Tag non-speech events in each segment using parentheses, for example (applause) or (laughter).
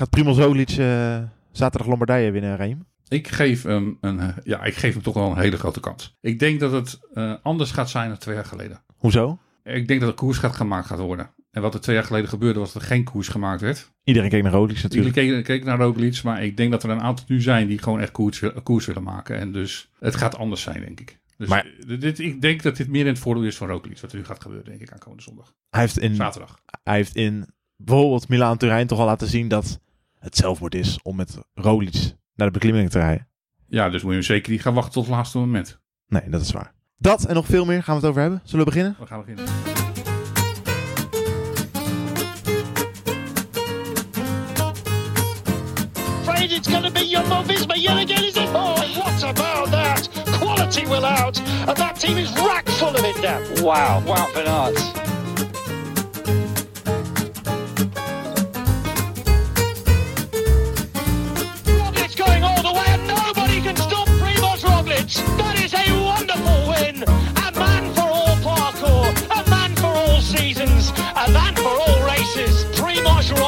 Gaat Primoz Roglic eh, zaterdag Lombardije winnen, Reem? Ik geef, hem een, eh, ja, ik geef hem toch wel een hele grote kans. Ik denk dat het eh, anders gaat zijn dan twee jaar geleden. Hoezo? Ik denk dat er koers gaat gemaakt gaat worden. En wat er twee jaar geleden gebeurde was dat er geen koers gemaakt werd. Iedereen keek naar Roglic natuurlijk. Iedereen keek, keek naar Roglic, maar ik denk dat er een aantal nu zijn die gewoon echt koers, koers willen maken. En dus het gaat anders zijn, denk ik. Dus Maar- dit, ik denk dat dit meer in het voordeel is van Roglic, wat er nu gaat gebeuren, denk ik, aankomende zondag. Hij heeft in, Zaterdag. hij heeft in bijvoorbeeld Milaan Turijn toch al laten zien dat het zelfmoord is om met Roglic naar de beklimming te rijden. Ja, dus moet je hem zeker niet gaan wachten tot het laatste moment. Nee, dat is waar. Dat en nog veel meer gaan we het over hebben. Zullen we beginnen? We gaan beginnen. afraid it's going to be Jumbo Visma yet again, is it? Oh, what about that? Quality will out, and that team is rack full of it now. Wow, wow, Van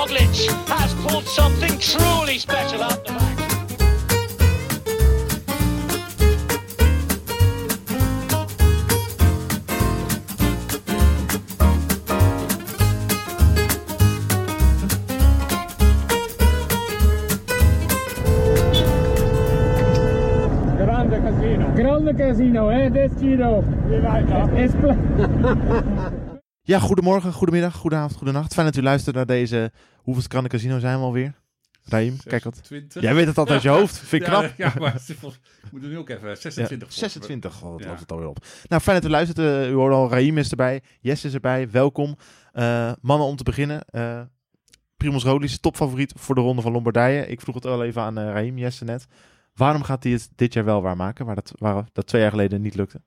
Roglic has pulled something truly special out the back. Grande casino. Grande casino, eh? This Giro. Is Ja, goedemorgen, goedemiddag, goedenavond, goedenacht. Fijn dat u luistert naar deze... Hoeveel Krannen Casino zijn we alweer? Raim, kijk wat. 20. Jij weet het altijd uit je hoofd. Vind ik Ja, knap. Ja, maar (laughs) moeten nu ook even Ja, 26. 26, oh, dat Ja. loopt het alweer op. Nou, fijn dat u luistert. Eh, u hoorde al, Raim is erbij. Jess is erbij. Welkom. Eh, mannen, om te beginnen. eh Primoz Roglic, topfavoriet voor de Ronde van Lombardije. Ik vroeg het al even aan Raim, Jesse net. Waarom gaat hij het dit jaar wel waarmaken, waar dat, waar dat twee jaar geleden niet lukte?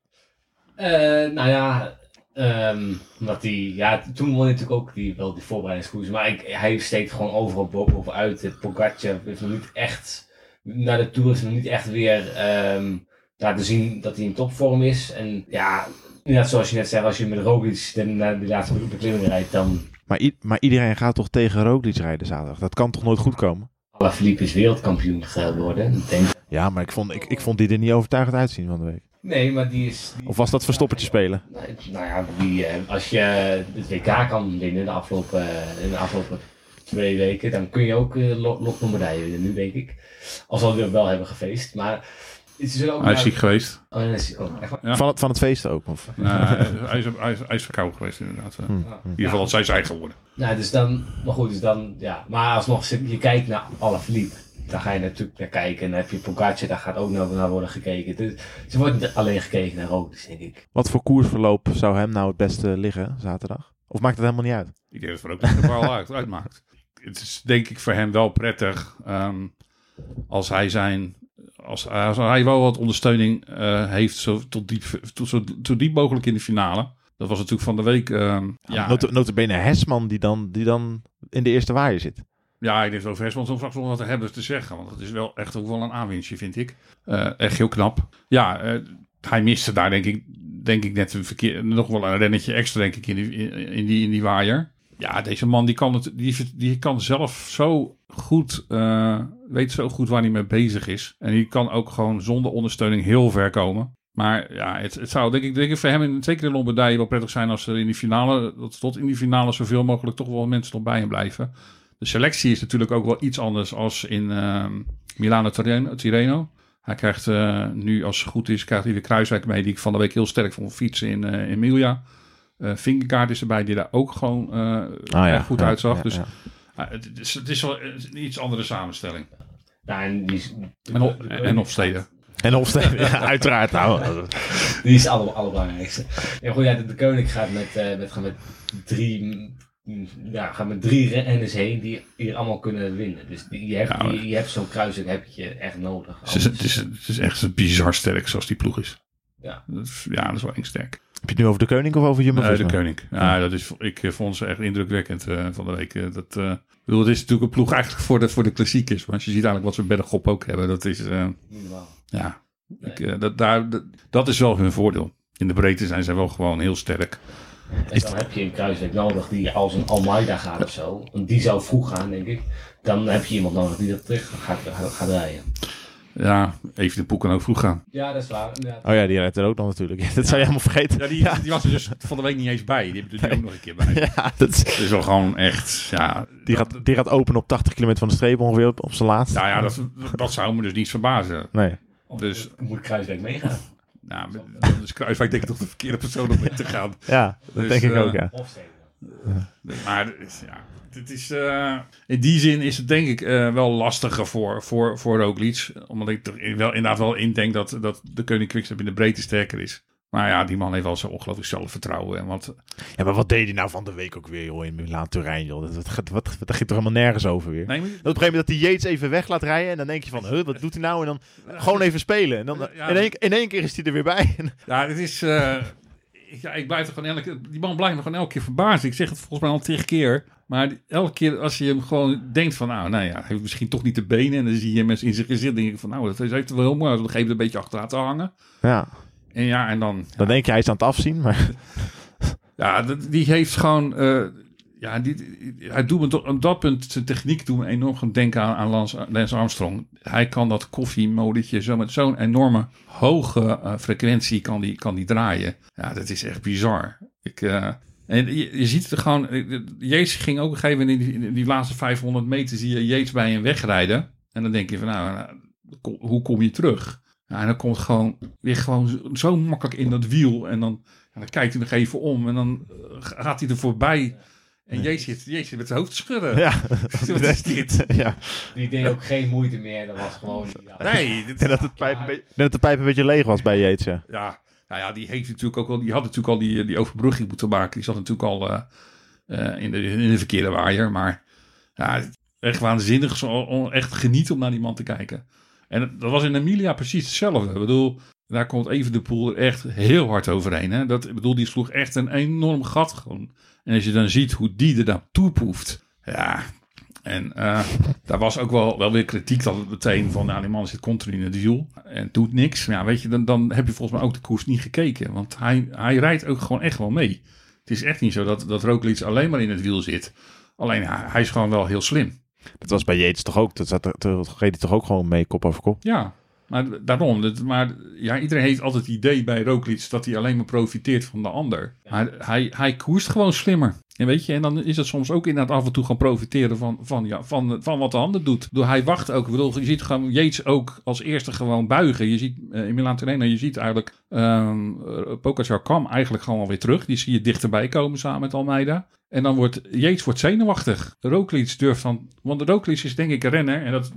Eh, nou ja, ehm, omdat hij, ja, toen won hij natuurlijk ook die, wel die voorbereidingskoers, maar ik, hij steekt gewoon overal boven-. Het Pogacar heeft nog niet echt, naar de Tour is nog niet echt weer ehm, laten zien dat hij in topvorm is. En ja, inderdaad, zoals je net zei, als je met Roglic de, naar die laatste beklimming rijdt, dan Maar, maar iedereen gaat toch tegen Roglic rijden zaterdag? Dat kan toch nooit goed komen? Alaphilippe is wereldkampioen geworden. Denk, Ja, maar ik vond, ik, ik vond die er niet overtuigend uitzien van de week. Nee, maar die is... die- Of was dat verstoppertje spelen? Nou, nou ja, die, eh, als je het WK kan winnen de afgelopen, eh, in de afgelopen twee weken, dan kun je ook uh, Lot Lombardije winnen, nu denk ik. Al zal hij er wel hebben gefeest. Maar het is ook... Hij is ziek geweest. Oh, nee, is- oh, echt waar? Ja. Van, het, van het feesten ook? Of? Nou, hij, is, hij, is, hij is verkouden geweest inderdaad. Hm. In ieder geval, dat zijn zij geworden. Nou, dus dan, maar goed, dus dan, ja. Maar alsnog, je kijkt naar Alaphilippe. Daar ga je natuurlijk naar kijken. En dan heb je Pogacar, daar gaat ook naar, naar worden gekeken. Dus, er wordt niet alleen gekeken naar Roglic, denk ik. Wat voor koersverloop zou hem nou het beste liggen zaterdag? Of maakt het helemaal niet uit? Ik denk dat het er ook niet vooral uit, uitmaakt. Het is denk ik voor hem wel prettig ehm, als hij zijn. Als, als hij wel wat ondersteuning eh, heeft, zo, tot diep, tot, zo, zo diep mogelijk in de finale. Dat was natuurlijk van de week. ehm, Ja, ja, nota- notabene Hesman die dan, die dan in de eerste waaier zit. Ja, ik denk dat over Hesman zo straks nog wat te hebben te zeggen. Want dat is wel echt ook wel een aanwinstje, vind ik. Eh, echt heel knap. Ja, eh, hij miste daar denk ik, denk ik net een verkeer, nog wel een rennetje extra, denk ik, in die, in, in die, in die waaier. Ja, deze man die kan, het, die, die kan zelf zo goed, eh, weet zo goed waar hij mee bezig is. En die kan ook gewoon zonder ondersteuning heel ver komen. Maar ja, het, het zou denk ik, denk ik voor hem, in, zeker in Lombardije, wel prettig zijn als er in die finale, dat tot in die finale zoveel mogelijk toch wel mensen nog bij hem blijven. De selectie is natuurlijk ook wel iets anders als in ehm Milano Tirreno. Tirreno. Hij krijgt eh, nu, als het goed is, krijgt hij de Kruiswijk mee, die ik van de week heel sterk vond fietsen in eh Emilia. Eh Vingegaard is erbij, die daar ook gewoon eh, erg goed ja, uitzag. ja, dus ja. ah, het, is, het is wel een iets andere samenstelling. En die is, En, en Hofstede. En Hofstede, ja, uiteraard. Nou, (laughs) Die is het aller, allerbelangrijkste. Ja, goed, ja, de, de koning gaat met, eh, met, met drie, ja, gaat met drie renners heen die hier allemaal kunnen winnen. Dus die, je, hebt, Ja, maar- je, je hebt zo'n kruising heb je echt nodig. Het is, het, is, het is echt bizar sterk zoals die ploeg is. Ja. Dat is- ja, dat is wel eng sterk. heb je het nu over de koning of over Jumbo Nee, de? Koning. Ja, dat is, ik eh, vond ze echt indrukwekkend eh, van de week. Eh, dat, eh, ik bedoel, het is natuurlijk een ploeg eigenlijk voor de, voor de klassiekers. Maar als je ziet eigenlijk wat ze bij de Gop ook hebben, dat is, eh, ja, ik, dat, daar, dat, dat is wel hun voordeel. In de breedte zijn zij wel gewoon heel sterk. En dan heb je een Kruiswijk nodig die als een Almeida gaat of zo. En die zou vroeg gaan, denk ik. Dan heb je iemand nodig die dat terug gaat, gaat, gaat rijden. Ja, even de poek kan ook vroeg gaan. Ja, dat is waar. inderdaad. Oh ja, die rijdt er ook nog natuurlijk. (laughs) dat zou je helemaal vergeten. Ja, die, die was er dus van de week niet eens bij. Die heb je er nu ook nog een keer bij. (laughs) Ja, dat is- Het is wel gewoon echt, ja... die, dat- gaat, die gaat open op 80 kilometer van de streep ongeveer op, op zijn laatste. Nou ja, dat, dat zou me dus niet verbazen. Nee. Dus, Moet Kruiswijk meegaan? Nou, dan is Kruiswijk denk ik toch de verkeerde persoon om mee te gaan. (laughs) Ja, dat Dus, denk ik eh, ook, ja. Of. Maar ja, dit is, eh, in die zin is het denk ik eh, wel lastiger voor, voor, voor Roglic. Omdat ik er wel, inderdaad wel in denk dat, dat de Koning Quickstep in de breedte sterker is. Maar ja, die man heeft wel zo ongelooflijk zelfvertrouwen. En wat, Ja, maar wat deed hij nou van de week ook weer, joh, in Milaan Turijn, joh. Dat, gaat- wat, dat ging toch helemaal nergens over weer. nee, maar- Dat op een gegeven moment dat hij Yates even weg laat rijden. En dan denk je van, huh, wat doet hij nou? En dan gewoon even spelen. En dan Ja. in, één, in één keer is hij er weer bij. (laughs) Ja, het is. eh, ik, ja, ik blijf er gewoon elke. Die man blijft me gewoon elke keer verbaasd. Ik zeg het volgens mij al tig keer. Maar elke keer als je hem gewoon denkt van, nou, nou ja, hij heeft misschien toch niet de benen. En dan zie je eens in zijn gezicht denk ik van, nou, dat heeft wel heel mooi. uit. Dan geeft het een beetje achteraan te hangen. Ja, En ja, en dan. dan denk je hij is aan het afzien. Maar (laughs) Ja, die heeft gewoon. eh, ja, die, hij doet me tot, op dat punt, zijn techniek doet me enorm gaan denken aan, aan Lance, Lance Armstrong. Hij kan dat koffiemodetje zo met zo'n enorme hoge eh, frequentie kan die, kan die draaien. Ja, dat is echt bizar. Ik, eh, en je, je ziet het gewoon. Yates ging ook een gegeven moment in die, in die laatste 500 meter zie je Yates bij hem wegrijden. En dan denk je van nou, nou, ko- hoe kom je terug? Ja, en dan komt gewoon weer gewoon zo, makkelijk in dat wiel. En dan, ja, dan kijkt hij nog even om en dan eh, gaat hij er voorbij. En Jezus zit, Jezus zit met zijn hoofd te schudden. ja, (laughs) Wat (laughs) is dit? ja. Die deed ook geen moeite meer. Dat was gewoon... Ja, Nee, dit, En dat, het pijp een beetje, dat de pijp een beetje leeg was bij Yates, ja. ja, nou ja, die heeft natuurlijk ook al, die had natuurlijk al die, die overbrugging moeten maken. Die zat natuurlijk al eh, eh, in, de, in de verkeerde waaier. Maar ja, echt waanzinnig. Zo, echt genieten om naar die man te kijken. En dat was in Emilia precies hetzelfde. Ik bedoel, daar komt even de poel er echt heel hard overheen. Hè? Dat, ik bedoel, die sloeg echt een enorm gat gewoon. En als je dan ziet hoe die er naartoe poeft. Ja, en eh, daar was ook wel, wel weer kritiek dat meteen van, nou, die man zit continu in het wiel en doet niks. Ja, weet je, dan, dan heb je volgens mij ook de koers niet gekeken. Want hij, hij rijdt ook gewoon echt wel mee. Het is echt niet zo dat, dat alleen maar in het wiel zit. Alleen hij is gewoon wel heel slim. Dat was bij Yates toch ook. Dat zat er, dat reed hij toch ook gewoon mee kop over kop. Ja, maar daarom. Dat, maar ja, iedereen heeft altijd het idee bij Roglic dat hij alleen maar profiteert van de ander. Maar hij, hij koerst gewoon slimmer. En weet je, en dan is het soms ook inderdaad af en toe gaan profiteren van, van, ja, van, van wat de ander doet. Door hij wacht ook. Ik bedoel, je ziet gewoon Yates ook als eerste gewoon buigen. Je ziet eh, in Torino, je ziet eigenlijk ehm eh, Pogacar kwam eigenlijk gewoon alweer terug. Die zie je dichterbij komen samen met Almeida. En dan wordt Yates wordt zenuwachtig. Roglic durft dan, want Roglic is denk ik een renner en dat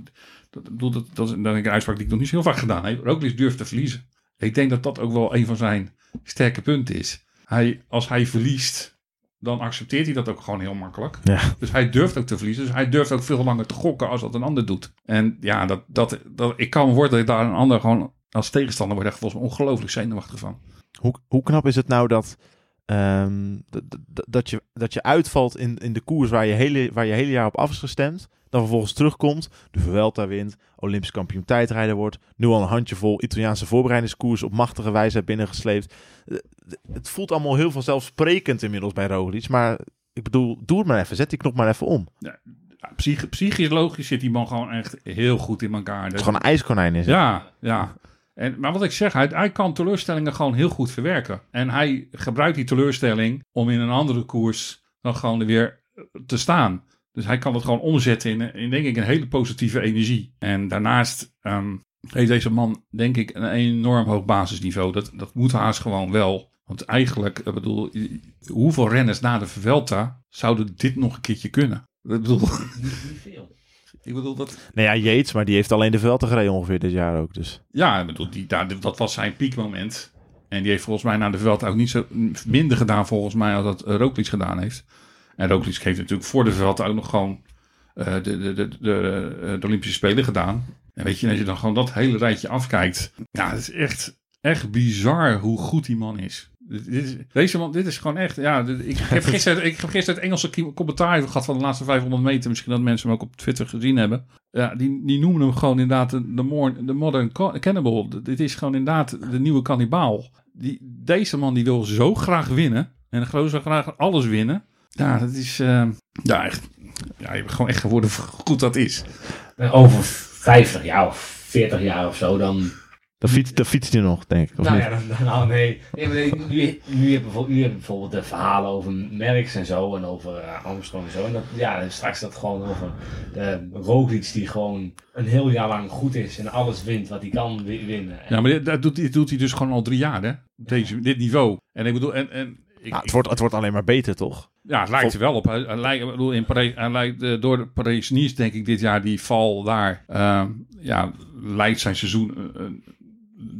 dat, dat, dat is een uitspraak die ik nog niet zo heel vaak gedaan heb. Roglic durft te verliezen. Ik denk dat dat ook wel een van zijn sterke punten is. Hij, als hij verliest, dan accepteert hij dat ook gewoon heel makkelijk. Ja. Dus hij durft ook te verliezen. Dus hij durft ook veel langer te gokken als dat een ander doet. En ja, dat, dat, dat, ik kan me voorstellen dat daar een ander gewoon als tegenstander wordt echt volgens mij ongelooflijk zenuwachtig van. Hoe, hoe knap is het nou dat, ehm, d- d- dat, je, dat je uitvalt in, in de koers waar je, hele, waar je hele jaar op af is gestemd. Dan vervolgens terugkomt, de Vuelta wint, Olympisch kampioen tijdrijder wordt. Nu al een handjevol Italiaanse voorbereidingskoers op machtige wijze binnengesleept. Eh, d- Het voelt allemaal heel vanzelfsprekend inmiddels bij Roglic. Maar ik bedoel, doe het maar even. Zet die knop maar even om. Ja, psych- psychisch logisch zit die man gewoon echt heel goed in elkaar. Het is gewoon een ijskonijn is. Ja, ja. En, maar wat ik zeg, hij, hij kan teleurstellingen gewoon heel goed verwerken. En hij gebruikt die teleurstelling om in een andere koers dan gewoon er weer te staan. Dus hij kan het gewoon omzetten in, in denk ik, een hele positieve energie. En daarnaast ehm, heeft deze man, denk ik, een enorm hoog basisniveau. Dat, dat moet haast gewoon wel. Want eigenlijk, ik bedoel, hoeveel renners na de Vuelta zouden dit nog een keertje kunnen? Ik bedoel, Niet, (laughs) veel. ik bedoel dat, Nou ja, Yates, maar die heeft alleen de Vuelta gereden ongeveer dit jaar ook. Dus. Ja, ik bedoel, die, daar, dat was zijn piekmoment. En die heeft volgens mij na de Vuelta ook niet zo minder gedaan volgens mij als dat Roglic gedaan heeft. En Roglic heeft natuurlijk voor de Vuelta ook nog gewoon uh, de, de, de, de, de, Olympische Spelen gedaan. En weet je, als je dan gewoon dat hele rijtje afkijkt. Ja, het is echt, echt bizar hoe goed die man is. Dit is, deze man, dit is gewoon echt. Ja, dit, ik, heb (laughs) gisteren, ik heb gisteren het Engelse commentaar gehad van de laatste 500 meter. Misschien dat mensen hem ook op Twitter gezien hebben. Ja, die, die noemen hem gewoon inderdaad de, de, more, de modern cannibal. Dit is gewoon inderdaad de nieuwe kannibaal. Die, deze man die wil zo graag winnen. En gewoon zo graag alles winnen. Ja, dat is... eh, ja, echt... Ja, je hebt gewoon echt geworden hoe goed dat is. En over 50 jaar of 40 jaar of zo, dan... Dan fietst, dan fietst hij nog, denk ik. Of Nou niet? ja, dan, nou nee. nu, nu, heb je bijvoorbeeld, nu heb je bijvoorbeeld de verhalen over Merckx en zo. En over eh, Armstrong en zo. En dat, ja, straks dat gewoon over de Roglic die gewoon een heel jaar lang goed is. En alles wint wat hij kan wi- winnen. En- Ja, maar dit, dat doet, dit doet hij dus gewoon al drie jaar, hè? Deze, dit niveau. En ik bedoel... En, en, ik, Nou, het, wordt, het wordt alleen maar beter, toch? Ja, het lijkt er wel op. Hij, lijkt, ik bedoel, in Parijs, hij lijkt, eh, door de Parijs-Nice denk ik dit jaar die val daar. eh, ja, lijkt zijn seizoen eh, eh,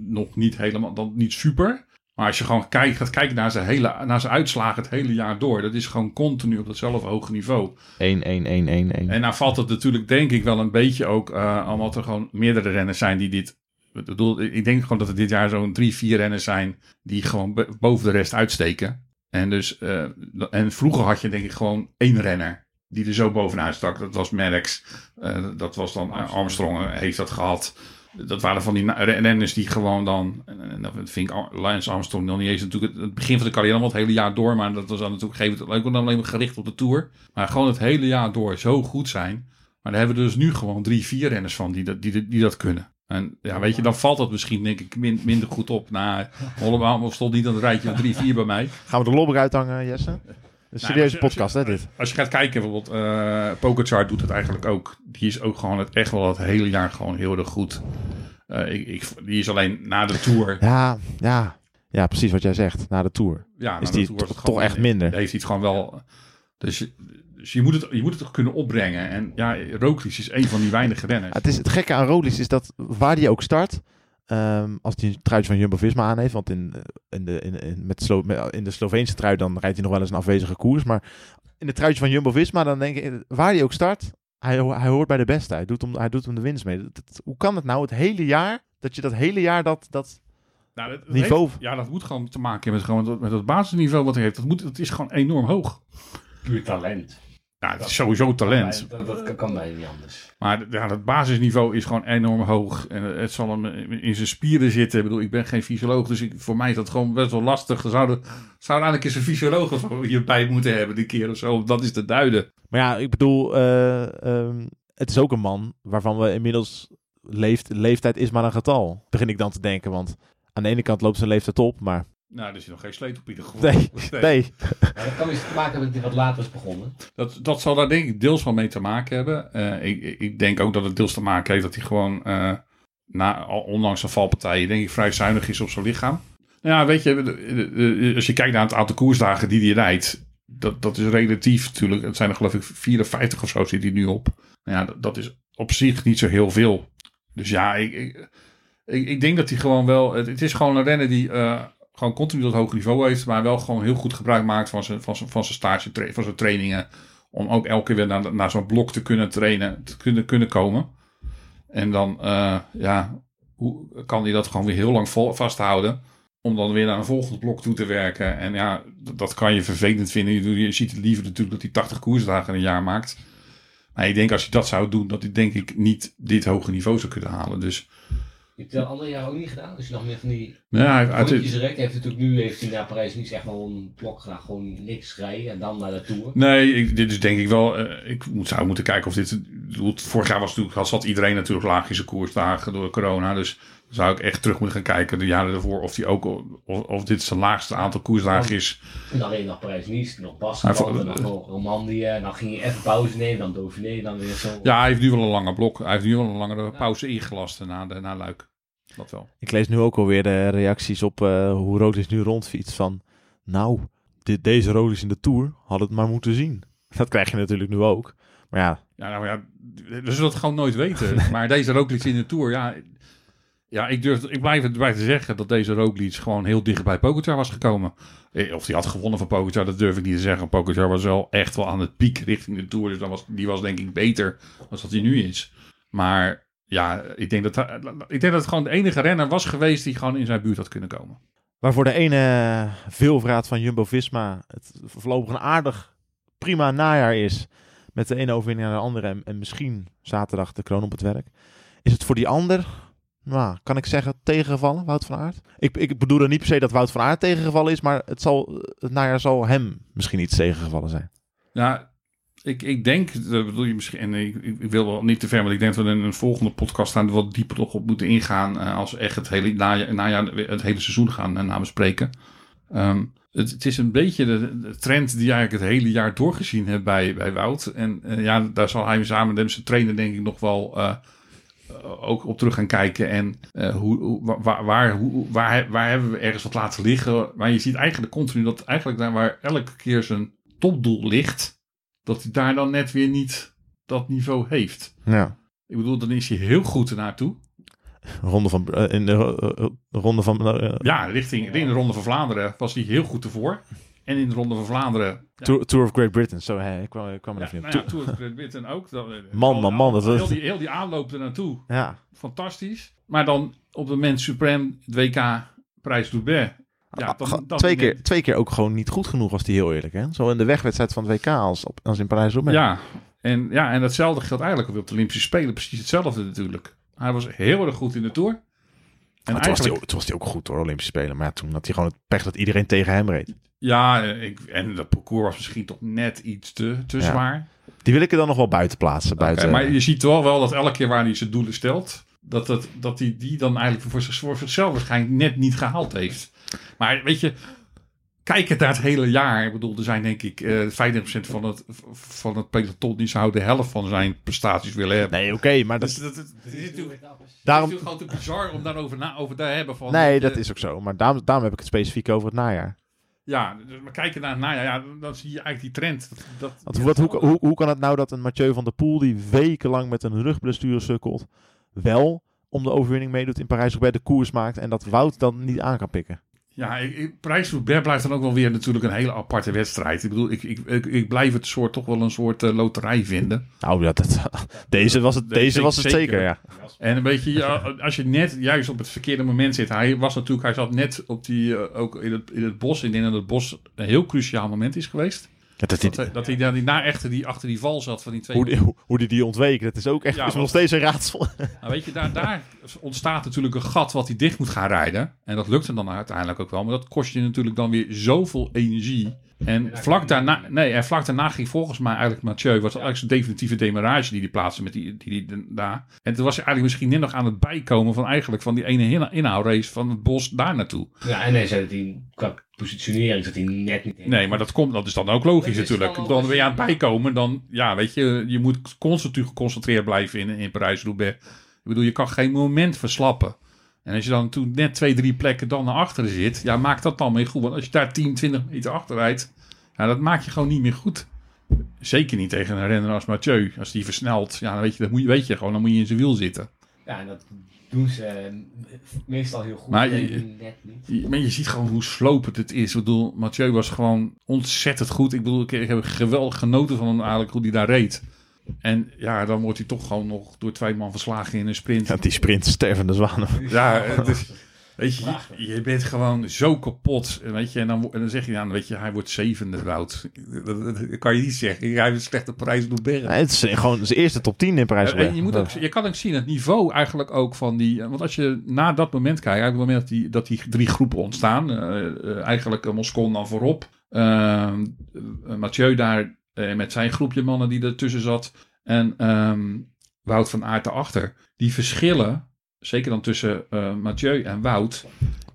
nog niet helemaal, dan niet super. Maar als je gewoon kijkt, gaat kijken naar zijn, hele, naar zijn uitslagen het hele jaar door. Dat is gewoon continu op datzelfde hoge niveau. 1, 1, 1, 1, 1. En nou valt het natuurlijk denk ik wel een beetje ook, eh omdat er gewoon meerdere renners zijn die dit... Ik bedoel, ik denk gewoon dat er dit jaar zo'n drie, vier renners zijn die gewoon boven de rest uitsteken. En, dus, eh, en vroeger had je denk ik gewoon één renner die er zo bovenuit stak. Dat was Merckx. Eh, dat was dan eh, Armstrong heeft dat gehad. Dat waren van die renners die gewoon dan... En, dat vind ik Lance Armstrong nog niet eens natuurlijk het, begin van de carrière, want het hele jaar door. Maar dat was dan natuurlijk gegeven moment ook alleen maar gericht op de Tour. Maar gewoon het hele jaar door zo goed zijn. Maar daar hebben we dus nu gewoon drie, vier renners van die dat, die, die dat kunnen. En ja, weet je, dan valt dat misschien denk ik min- minder goed op. Nou, Hollemaal stond niet aan het rijtje van drie, vier bij mij. Gaan we de lobber uithangen, Jesse? Een serieuze podcast, hè, dit? Als je gaat kijken, bijvoorbeeld, eh Pokerchart doet het eigenlijk ook. Die is ook gewoon het, echt wel het hele jaar gewoon heel erg goed. Eh, ik, ik, die is alleen na de Tour. Ja, ja. Ja, precies wat jij zegt. Na de Tour. Ja, na is de die Tour wordt het toch gewoon- echt minder. Heeft hij het gewoon wel. Dus, je- dus je, moet het, je moet het toch kunnen opbrengen. En ja, Roglic is een van die weinige renners. Het, is, het gekke aan Roglic is dat waar hij ook start... ehm, als hij een truitje van Jumbo-Visma aan heeft... want in, in, de, in, in, met Slo met- in de Sloveense trui... dan rijdt hij nog wel eens een afwezige koers. Maar in de truitje van Jumbo-Visma... dan denk ik, waar hij ook start... Hij, hij hoort bij de beste. Hij doet, om, hij doet om de winst mee. Dat- dat- hoe kan het nou het hele jaar... dat je dat hele jaar dat... dat Nou, dat, dat Niveau. heeft- ja, dat moet gewoon te maken hebben met, gewoon met, met het basisniveau wat hij heeft. Dat, moet, dat is gewoon enorm hoog. Puur talent. Ja, het is sowieso talent. Dat, dat, dat kan mij niet anders. Maar ja, het basisniveau is gewoon enorm hoog. En het zal hem in zijn spieren zitten. Ik bedoel, ik ben geen fysioloog, dus ik, voor mij is dat gewoon best wel lastig. Er zouden, zou eigenlijk eens een fysioloog hierbij moeten hebben, die keer of zo. om Dat is te duiden. Maar ja, ik bedoel, eh, ehm, het is ook een man waarvan we inmiddels leeft, leeftijd is maar een getal. Begin ik dan te denken, want aan de ene kant loopt zijn leeftijd op, maar Nou, er is nog geen sleet op ieder geval. nee, nee. Maar dat kan iets te maken hebben dat hij wat later is begonnen. Dat, dat zal daar denk ik deels wel mee te maken hebben. Eh, ik, ik denk ook dat het deels te maken heeft dat hij gewoon, eh, na, ondanks zijn valpartijen, denk ik vrij zuinig is op zijn lichaam. Nou ja, weet je, als je kijkt naar het aantal koersdagen die hij rijdt, dat, dat is relatief natuurlijk. Het zijn er geloof ik 54 of zo zit hij nu op. Nou ja, dat, dat is op zich niet zo heel veel. Dus ja, ik, ik, ik, ik denk dat hij gewoon wel, het, het is gewoon een renner die eh, gewoon continu dat hoge niveau heeft, maar wel gewoon heel goed gebruik maakt van zijn, van zijn, van zijn stage, van zijn trainingen. Om ook elke keer weer naar, naar zo'n blok te kunnen trainen, te kunnen, kunnen komen. En dan, eh, ja, hoe kan hij dat gewoon weer heel lang vol, vasthouden? Om dan weer naar een volgend blok toe te werken. En ja, dat, kan je vervelend vinden. Je, je ziet het liever natuurlijk dat hij 80 koersdagen in een jaar maakt. Maar ik denk als hij dat zou doen, dat hij denk ik niet dit hoge niveau zou kunnen halen. Dus Je hebt het de andere jaar ook niet gedaan. Dus je nog meer van die ja, rek heeft natuurlijk nu heeft hij naar Parijs niet echt wel een blok gedaan. Gewoon niks rijden en dan naar de Tour. Nee, ik, dit is denk ik wel. eh, ik moet, zou moeten kijken of dit. Vorig jaar was natuurlijk, zat iedereen natuurlijk laag in zijn koersdagen door corona. Dus zou ik echt terug moeten gaan kijken de jaren ervoor. Of, die ook, of, of dit zijn laagste aantal koersdagen is. En dan weer nog Parijs-Nice, nog en dan nog Romandie. En dan ging je even pauze nemen, dan Dauphiné, dan weer zo. Ja, hij heeft nu wel een lange blok. Hij heeft nu wel een langere pauze ingelast na, de, na Luik. Dat wel. Ik lees nu ook alweer de reacties op eh, hoe Roglic nu rondfietst van... Nou, dit, deze Roglic in de Tour had het maar moeten zien. (laughs) Dat krijg je natuurlijk nu ook. Maar ja, Ja, nou ja, we zullen het gewoon nooit weten. (laughs) Maar deze Roglic in de Tour, ja... Ja, ik, durf, ik blijf het bij te zeggen dat deze Roglic gewoon heel dicht bij Pogacar was gekomen. Eh, Of hij had gewonnen van Pogacar, dat durf ik niet te zeggen. Pogacar was wel echt wel aan het piek richting de Tour. Dus was, die was denk ik beter dan dat hij nu is. Maar ja, ik denk, dat, ik denk dat het gewoon de enige renner was geweest die gewoon in zijn buurt had kunnen komen. waarvoor de ene veelvraat van Jumbo-Visma het voorlopig een aardig prima najaar is... met de ene overwinning naar de andere en, en misschien zaterdag de kroon op het werk... is het voor die ander nou, kan ik zeggen, tegengevallen, Wout van Aert? Ik, ik bedoel er niet per se dat Wout van Aert tegengevallen is, maar het, zal, het najaar zal hem misschien iets tegengevallen zijn. Ja, ik, ik denk, dat bedoel je misschien, en ik, ik wil wel niet te ver, want ik denk dat we in een volgende podcast gaan er wat dieper nog op moeten ingaan. eh, als we echt het hele najaar, najaar het hele seizoen gaan uh, nabespreken. Ehm, het, is een beetje de, trend die eigenlijk het hele jaar doorgezien heeft bij, bij Wout. En eh, ja, daar zal hij samen met zijn trainer denk ik nog wel eh, eh, ook op terug gaan kijken. En eh, hoe, hoe, waar, waar, hoe, waar, waar hebben we ergens wat laten liggen. Maar je ziet eigenlijk continu dat eigenlijk daar waar elke keer zijn topdoel ligt, dat hij daar dan net weer niet dat niveau heeft. Ja. Ik bedoel, dan is hij heel goed ernaartoe. Ronde van, eh, in de ro- eh, ronde van. eh, Ja, richting in de Ronde van Vlaanderen was hij heel goed ervoor. En in de Ronde van Vlaanderen... Tour, Tour of Great Britain. Zo, hè, ik kwam, ik kwam er even nou. Tour of Great Britain ook. Dat, eh, (laughs) Man, man, man, dat heel, die, heel die aanloop er naartoe. Ja. Fantastisch. Maar dan op het moment Supreme, het WK, Prijs Roubaix. Ja, dan, Ga- dan twee, net- keer, twee keer ook gewoon niet goed genoeg, was die heel eerlijk. Hè? Zo in de wegwedstrijd van het WK als, op, als in Parijs-Roubaix. Ja, en, ja, en datzelfde geldt eigenlijk op de Olympische Spelen. Precies hetzelfde natuurlijk. Hij was heel erg goed in de Tour. En die, eigenlijk, toen was hij ook goed hoor, Olympische Spelen. Maar ja, toen had hij gewoon het pech dat iedereen tegen hem reed. Ja, eh, ik, en dat parcours was misschien toch net iets te, te Ja. zwaar. Die wil ik er dan nog wel buiten plaatsen. Buiten, maar je ziet wel wel dat elke keer waar hij zijn doelen stelt, dat, het, dat hij die dan eigenlijk voor, zich, voor zichzelf waarschijnlijk net niet gehaald heeft. Maar weet je, kijk het naar het hele jaar. Ik bedoel, er zijn denk ik eh 25% van het, van het peloton die zou de helft van zijn prestaties willen hebben. Nee, oké, maar dat, Dus dat, dat, het is natuurlijk, het is daarom... natuurlijk gewoon te bizar om daarover na, over te hebben. Van, Nee, eh, dat is ook zo. Maar daarom, daarom heb ik het specifiek over het najaar. Ja, dus maar kijken naar najaar, ja, dan zie je eigenlijk die trend. Dat, dat, wat, hoe, hoe, hoe kan het nou dat een Mathieu van der Poel, die wekenlang met een rugblessure sukkelt, wel om de overwinning meedoet in Parijs-Roubaix de koers maakt en dat Wout dan niet aan kan pikken? Ja, ik, ik, Parijs-Roubaix blijft dan ook wel weer natuurlijk een hele aparte wedstrijd. Ik bedoel, ik, ik, ik, ik blijf het soort, toch wel een soort eh, loterij vinden. Nou ja, dat, (laughs) deze was het, deze was het zeker. zeker, ja. En een beetje, ja, als je net juist op het verkeerde moment zit. Hij was natuurlijk, hij zat net op die, eh, ook in het, in het bos. Ik denk dat het bos een heel cruciaal moment is geweest. Ja, dat Dat, die, hij- dat hij daar die, na echter die, achter die val zat van die twee. hoe, die, hoe, hoe die die ontweek, dat is ook echt Ja, is want- nog steeds een raadsel. (laughs) Nou, weet je, daar, daar ontstaat natuurlijk een gat wat hij dicht moet gaan rijden. En dat lukt hem dan uiteindelijk ook wel. Maar dat kost je natuurlijk dan weer zoveel energie. En vlak daarna, nee, en vlak daarna ging volgens mij eigenlijk Mathieu, was eigenlijk zijn definitieve demarrage die hij plaatste met die, die, die, daar. En toen was hij eigenlijk misschien net nog aan het bijkomen van eigenlijk van die ene inhou- inhoudrace van het bos daar naartoe. Ja, en hij zei dat hij qua positionering zat hij net niet in. Nee, maar dat, komt, dat is dan ook logisch Dat is natuurlijk. dan Dan ben je aan het bijkomen, dan, ja, weet je, je moet constant geconcentreerd blijven in, in Parijs-Roubaix. Ik bedoel, je kan geen moment verslappen. En als je dan toen net twee, drie plekken dan naar achteren zit, ja, maak dat dan mee goed. Want als je daar 10, 20 meter achter rijdt, ja, dat maak je gewoon niet meer goed. Zeker niet tegen een renner als Mathieu. Als die versnelt, ja, dan weet je, dat moet je, weet je gewoon, dan moet je in zijn wiel zitten. Ja, en dat doen ze eh, meestal heel goed. Maar je- net niet. Je, maar je ziet gewoon hoe slopend het is. Ik bedoel, Mathieu was gewoon ontzettend goed. Ik bedoel, ik, ik heb geweldig genoten van hem eigenlijk hoe hij daar reed. En ja, dan wordt hij toch gewoon nog door twee man verslagen in een sprint. Ja, die sprint stervende zwanen. Ja, weet je, je, bent gewoon zo kapot. Weet je, en, dan, en dan zeg je, dan weet je, hij wordt zevende, Wout. Dat, kan je niet zeggen. Hij heeft een slechte prijs door Bergen. Nee, het is gewoon zijn eerste top 10 in parijs En je, moet ook, je kan ook zien het niveau eigenlijk ook van die. Want als je na dat moment kijkt, eigenlijk op het moment dat die, dat die drie groepen ontstaan, eh, eh, eigenlijk Moscon dan voorop, eh, eh, Mathieu daar eh, met zijn groepje mannen die ertussen zat en ehm, Wout van Aert erachter. Die verschillen, zeker dan tussen eh, Mathieu en Wout,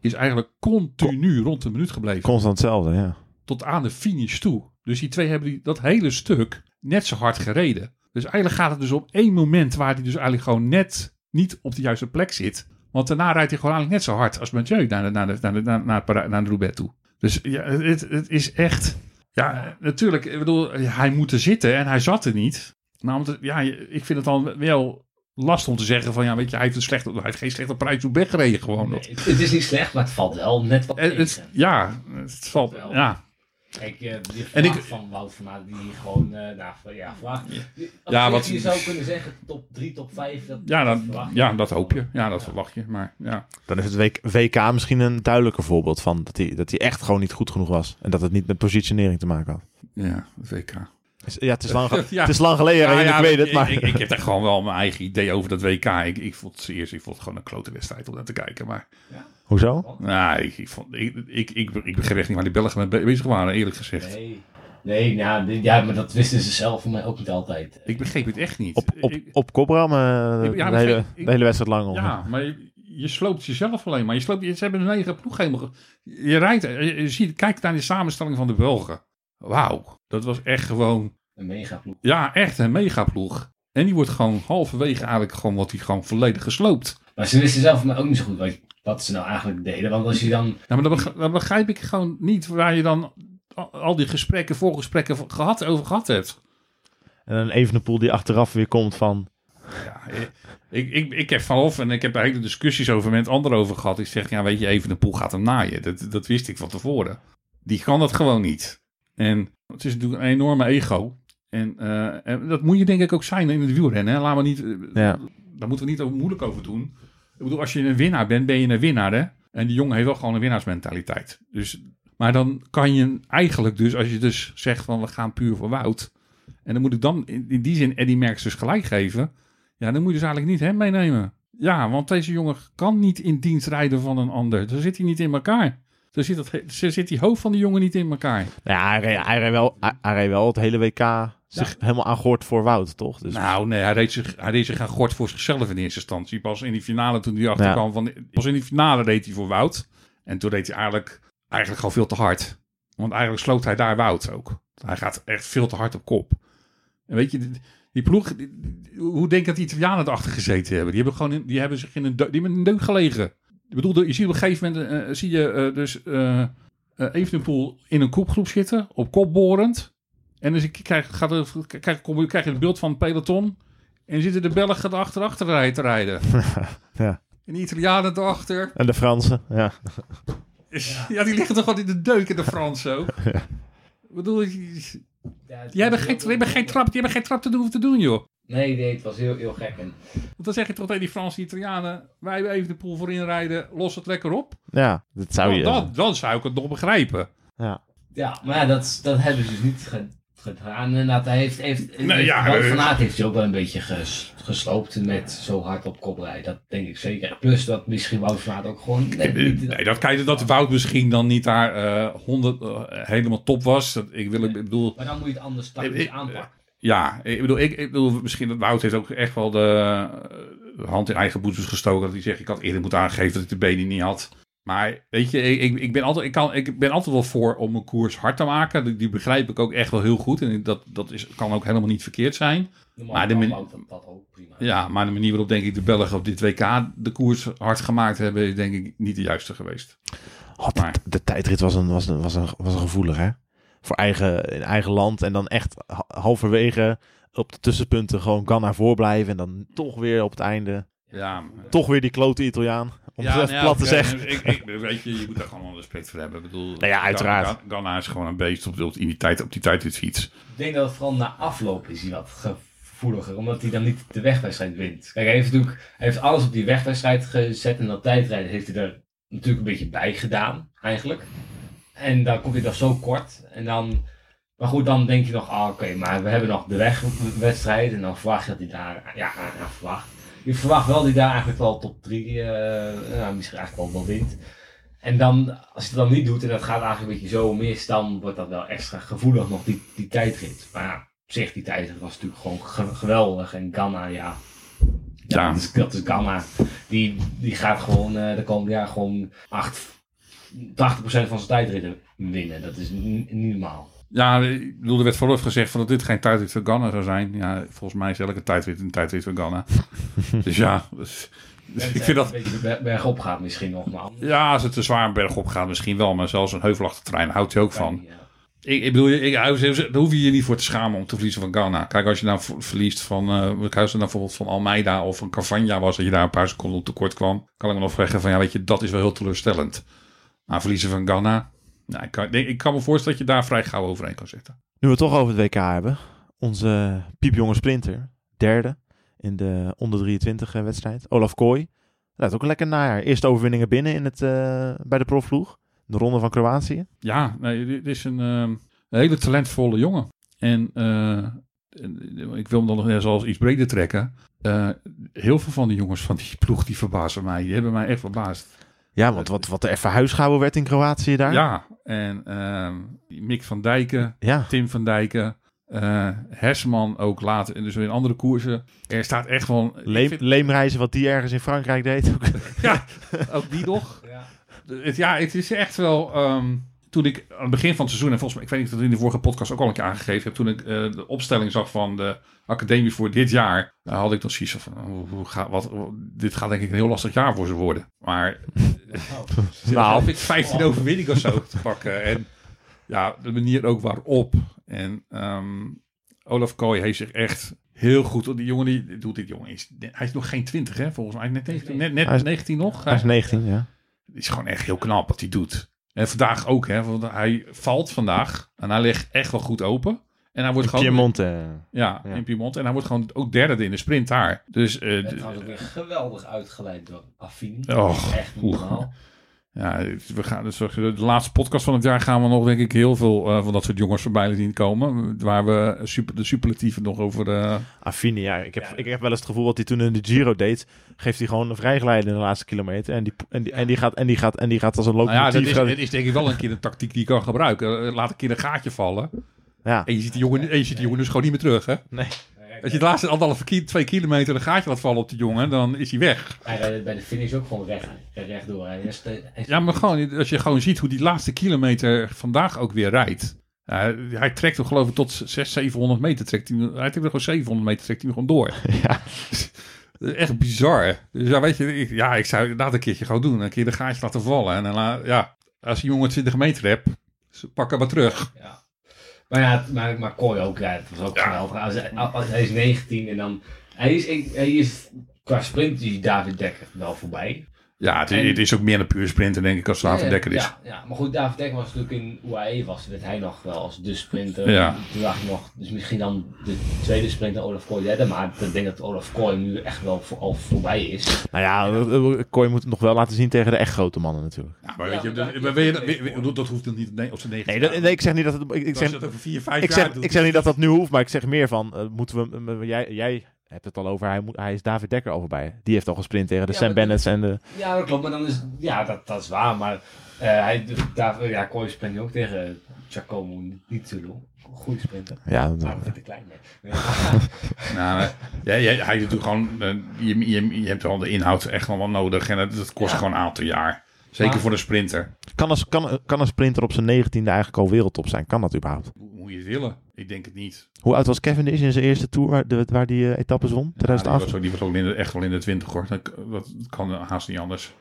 is eigenlijk continu rond de minuut gebleven Constant hetzelfde, ja. tot aan de finish toe. Dus die twee hebben die, dat hele stuk net zo hard gereden. Dus eigenlijk gaat het dus om één moment waar hij dus eigenlijk gewoon net niet op de juiste plek zit. Want daarna rijdt hij gewoon eigenlijk net zo hard als Mathieu naar de, naar de, naar de, naar, naar, het naar de Roubaix toe. Dus ja, het, het is echt... Ja, natuurlijk, ik bedoel, hij moet er zitten en hij zat er niet. Nou, omdat, ja, ik vind het dan wel lastig om te zeggen van, ja, weet je, hij heeft, een slechte, hij heeft geen slechte prijs Roubaix gereden gewoon. Nee, het, het is niet slecht, maar het valt wel net wat het, ja, het valt, Wel. ja, Kijk, eh die En ik- van Wout van Aert, die gewoon, eh nou ja, vraag. Ja, Ja, wat- Je zou kunnen zeggen top 3, top 5. Dat, Ja, dat ja, dat hoop je. Ja, dat verwacht je. Maar ja, Dan is het WK, WK misschien een duidelijker voorbeeld van dat hij, dat hij echt gewoon niet goed genoeg was. En dat het niet met positionering te maken had. ja het WK. Ja, het is lang, ge- Ja. (laughs) het is lang geleden, Ja, ja, ik weet het. Maar Ik, ik heb echt gewoon wel mijn eigen idee over dat WK. Ik, ik vond het eerst ik vond het gewoon een klote wedstrijd om naar te kijken. Maar Hoezo? nou, ik, ik, vond, ik, ik, ik, ik begreep echt niet waar die Belgen mee be- bezig waren, eerlijk gezegd. Nee. Nee, nou, ja, maar dat wisten ze zelf voor mij ook niet altijd. Ik begreep het echt niet. Op, op, op eh, ja, de, hele, ik- ik- de hele wedstrijd lang. om. Ja, maar je, je sloopt jezelf alleen maar. Je sloopt, ze hebben een eigen ploeg helemaal... Je rijdt, je, je ziet, kijk naar de samenstelling van de Belgen. Wauw, dat was echt gewoon... Een mega ploeg. Ja, echt een megaploeg. En die wordt gewoon halverwege eigenlijk gewoon, wordt die gewoon volledig gesloopt. Maar ze wisten zelf mij ook niet zo goed wat, wat ze nou eigenlijk deden. Want als je dan... Ja, maar dan, beg- dan begrijp ik gewoon niet waar je dan al, die gesprekken, voorgesprekken gehad, over gehad hebt. En een Evenepoel die achteraf weer komt van... Ja, ik, ik, ik heb vanaf en ik heb daar hele discussies over met anderen over gehad. Ik zeg, ja, weet je, even de poel gaat hem naaien. Dat, dat wist ik van tevoren. Die kan dat gewoon niet. En het is natuurlijk een enorme ego. En, eh, en dat moet je denk ik ook zijn in het wielrennen. Hè? Laat me niet, Ja. Daar moeten we niet over moeilijk over doen. Ik bedoel, als je een winnaar bent, ben je een winnaar, hè? En die jongen heeft wel gewoon een winnaarsmentaliteit. Dus, maar dan kan je eigenlijk dus, als je dus zegt van we gaan puur voor Wout. En dan moet ik dan in, die zin Eddie Merckx dus gelijk geven. Ja, dan moet je dus eigenlijk niet hem meenemen. Ja, want deze jongen kan niet in dienst rijden van een ander. Zo zit hij niet in elkaar. Zo zit, dat, zit die hoofd van die jongen niet in elkaar. Ja, hij reed, wel, hij reed wel het hele WK zich helemaal aangehoord voor Wout, toch? Dus, Nou, nee, hij reed zich, hij reed zich aan gort voor zichzelf in eerste instantie. Pas in die finale, toen hij achterkwam van... Pas in die finale reed hij voor Wout. En toen reed hij eigenlijk, eigenlijk gewoon veel te hard. Want eigenlijk sloot hij daar Wout ook. Hij gaat echt veel te hard op kop. En weet je, die, die ploeg... die- hoe denk je dat die Italianen erachter gezeten hebben? Die hebben, gewoon in, die hebben zich in een, deuk, die hebben in een deuk gelegen. Ik bedoel, je ziet op een gegeven moment... eh, zie je eh, dus eh eh, Evenepoel in een kopgroep zitten. Op kop borend. En dus ik krijg, gaat er, krijg, kom, krijg je het beeld van het peloton. En zitten de Belgen erachter achter rijden te rijden. (laughs) Ja. En de Italianen erachter. En de Fransen, ja. Ja. die liggen toch gewoon in de deuk in de Fransen ook. (laughs) Ik bedoel, je- die hebben geen, die hebben geen trap, geen trap te doen te doen, joh. Nee, nee, het was heel, heel gek. En Want dan zeg je toch tegen die Franse Italianen, wij even de poel voor inrijden, los het lekker op. Ja, dat zou Dan, je... dan, dan zou ik het nog begrijpen. Ja. Ja, maar ja, dat, dat hebben ze dus niet gedaan. Hij heeft, heeft, Nee, heeft ja, Wout eh, van Aert heeft hij ook wel een beetje ges, gesloopt met zo hard op kop rijden. Dat denk ik zeker. Plus dat misschien Wout van Aert ook gewoon (laughs) niet... Nee, dat je dat Wout misschien dan niet daar eh 100 eh, helemaal top was. Dat, ik, wil, ik bedoel, Maar dan moet je het anders tactisch aanpakken. Ja, ik bedoel, ik, ik bedoel, misschien dat Wout heeft ook echt wel de hand in eigen boetes gestoken. Dat hij zegt, ik had eerder moeten aangeven dat ik de benen niet had. Maar weet je, ik, ik, ben, altijd, ik, kan, ik ben altijd wel voor om een koers hard te maken. Die, die begrijp ik ook echt wel heel goed. En dat, dat is, kan ook helemaal niet verkeerd zijn. Normaal maar de Wout dat, ook prima. Ja, maar de manier waarop denk ik de Belgen op dit WK de koers hard gemaakt hebben, is denk ik niet de juiste geweest. Oh, de, Maar- de tijdrit was een, was, een, was, een, was een gevoelig, hè? Voor eigen, in eigen land. En dan echt ha- halverwege op de tussenpunten gewoon kan naar voren blijven. En dan toch weer op het einde. Ja, Toch weer die klote Italiaan. Om het nou plat te zeggen. Ik, ik, weet je, je moet daar gewoon wel respect voor hebben. Ik bedoel, Nou ja, uiteraard. Ganna is gewoon een beest op, op, die tijd, op die tijdritfiets. Ik denk dat het vooral na afloop is hij wat gevoeliger. Omdat hij dan niet de wegwedstrijd wint. Kijk, hij heeft natuurlijk hij heeft alles op die wegwedstrijd gezet. En dat tijdrijden heeft hij er natuurlijk een beetje bij gedaan, eigenlijk. En dan komt hij dan zo kort. En dan... Maar goed, dan denk je nog, ah, oké, maar we hebben nog de wegwedstrijd. En dan verwacht je dat hij daar, ja, ja, verwacht. Je verwacht wel dat hij daar eigenlijk wel top 3, nou, misschien eigenlijk wel, wel wint. En dan, als je het dan niet doet en dat gaat eigenlijk een beetje zo mis, dan wordt dat wel extra gevoelig nog, die, die tijdrit. Maar ja, op zich, die tijdrit was natuurlijk gewoon ge- geweldig. En Ganna, ja, Ja. Dat, is, dat is Ganna. Die, die gaat gewoon eh, de komende jaar gewoon 8, 80% van zijn tijdritten winnen. Dat is niet normaal. Ja, ik bedoel, er werd vooraf gezegd van dat dit geen tijdrit voor Ganna zou zijn. Ja, volgens mij is elke tijdrit een tijdrit voor Ganna. (laughs) dus ja, dus- dus ik vind dat... Een beetje ber- bergop gaat misschien nog, maar. Ja, als het te zwaar een berg op gaat misschien wel, maar zelfs een heuvelachtig terrein houdt hij ook van. Ja. Ik, ik bedoel, ik, daar hoef je je niet voor te schamen om te verliezen van Ghana. Kijk, als je nou verliest van, eh ik huis dan bijvoorbeeld van Almeida of van Cavagna was, dat je daar een paar seconden op tekort kwam, kan ik me nog zeggen van, ja, weet je, dat is wel heel teleurstellend. Maar verliezen van Ghana, nou, ik, kan, ik, ik kan me voorstellen dat je daar vrij gauw overheen kan zitten. Nu we het toch over het WK hebben. Onze piepjonge sprinter, derde in de onder 23 wedstrijd. Olaf Kooi. Dat is ook een lekker najaar. Eerste overwinningen binnen in het, eh, bij de profvloeg. De ronde van Kroatië. Ja, nee, dit is een, ehm, een hele talentvolle jongen. En eh, ik wil hem dan nog net zoals iets breder trekken. Eh, heel veel van die jongens van die ploeg die verbazen mij. Die hebben mij echt verbaasd. Ja, want wat, wat er even huisgehouden werd in Kroatië daar. Ja, en ehm, Mick van Dijken, Ja. Tim van Dijken, eh Hersman ook later, dus in andere koersen. Er staat echt Leem, vind- leemreizen, wat die ergens in Frankrijk deed. ook. ja, ook die nog. Ja. Het, ja, het is echt wel. ehm, toen ik aan het begin van het seizoen, en volgens mij, ik weet niet of ik dat in de vorige podcast ook al een keer aangegeven heb, toen ik eh, de opstelling zag van de academie voor dit jaar, daar had ik dan zoiets van, hoe, hoe gaat, wat, dit gaat denk ik een heel lastig jaar voor ze worden. Maar (laughs) nou, ik 15 overwinning of zo te pakken. En ja, de manier ook waarop. En ehm, Olaf Kooi heeft zich echt heel goed. Die jongen die doet dit jongen is, hij is nog geen 20 hè, volgens mij net 19, net, net Hij is- 19 nog. Hij is 19, ja. Het is gewoon echt heel knap wat hij doet. En vandaag ook, hè. Want hij valt vandaag en hij ligt echt wel goed open. En hij wordt gewoon... Piemonte. Ja, Ja. in Piemont. En hij wordt gewoon ook derde in de sprint daar. Dus eh, werd d- trouwens ook weer geweldig uitgeleid door Affini. Och, Echt oeh. Ja, we gaan, dus de laatste podcast van het jaar gaan we nog denk ik heel veel eh, van dat soort jongens voorbij zien komen. Waar we super, de superlatieven nog over... eh, Affini, ja. Ik heb, Ja. ik heb wel eens het gevoel wat hij toen in de Giro deed. Geeft hij gewoon een vrijgeleide in de laatste kilometer. En die, en die, en die, gaat, en die, gaat, en die gaat als een nou ja, dat is, is denk ik wel een keer een tactiek die je kan gebruiken. Laat een keer een gaatje vallen. ja. En je ziet die jongen, en je ziet die jongen dus gewoon niet meer terug, hè? Nee. Als je de laatste anderhalve ki- twee kilometer een gaatje laat vallen op die jongen, dan is hij weg. Hij rijdt bij de finish ook gewoon recht, rechtdoor. Hij is, hij is- Ja, maar gewoon, als je gewoon ziet hoe die laatste kilometer vandaag ook weer rijdt. Hij trekt hem geloof ik tot 600, 700 meter. Trekt hij, hij trekt er gewoon 700 meter, trekt hij hem gewoon door. (laughs) Ja. (laughs) Echt bizar. Dus ja, weet je, ik, ja, ik zou dat een keertje gewoon doen. Een keer de gaatje laten vallen. En dan, ja, als die jongen 20 meter hebt, pak hem maar terug. Ja. Maar ja, maar, maar Kooi ook, ja, het was ook geweldig. Als, hij- als, hij is 19 en dan... Hij is, hij is qua sprint is David Dekker wel voorbij. Ja, het, En- het is ook meer een puur sprinter, denk ik, als Ja, Dekker is. Ja, ja, maar goed, David Dekker was natuurlijk in UAE was, werd hij nog wel als de sprinter. Ja. Toen dacht ik nog, dus misschien dan de tweede sprinter Olaf Kooi derde. Maar ik denk dat Olaf Kooi nu echt wel voor, al voorbij is. Nou ja, Kooi moet het nog wel laten zien tegen de echt grote mannen natuurlijk. Ja, maar weet je, Ja, dat, maar maar weet je, dat- weet- dat hoeft dan niet nee, op zijn 19 Nee, dat, nee, ik zeg niet dat het... Ik, ik zeg, dat over 4, 5 ik, jaar zeg, ik zeg niet dat dat nu hoeft, maar ik zeg meer van... eh, moeten we... jij, jij hebt het al over, hij, moet, hij is David Dekker al voorbij. Die heeft al gesprint tegen de Ja, Sam Bennett's en de... Ja, dat klopt. Maar dan is, ja, dat, dat is waar. Maar eh hij, David, ja, Kooi sprint ook tegen Giacomo Nizzolo. Goede sprinter. Ja, dat- Maar te klein. (laughs) (laughs) Nou, maar, ja, ja, hij doet gewoon, eh, je, je, je hebt wel de inhoud echt wel wat nodig en dat, dat kost Ja. gewoon een aantal jaar. Zeker Maar- voor een sprinter. kan, een, kan, kan een sprinter op zijn negentiende eigenlijk al wereldtop zijn? Kan dat überhaupt? Hoe moet je het willen? Ik denk het niet. Hoe oud was Cavendish in zijn eerste tour waar, de, waar die eh, etappes won? Ja, die 2008? was, ook- die was ook in de, echt wel in de twintig hoor. Dat, dat kan haast niet anders.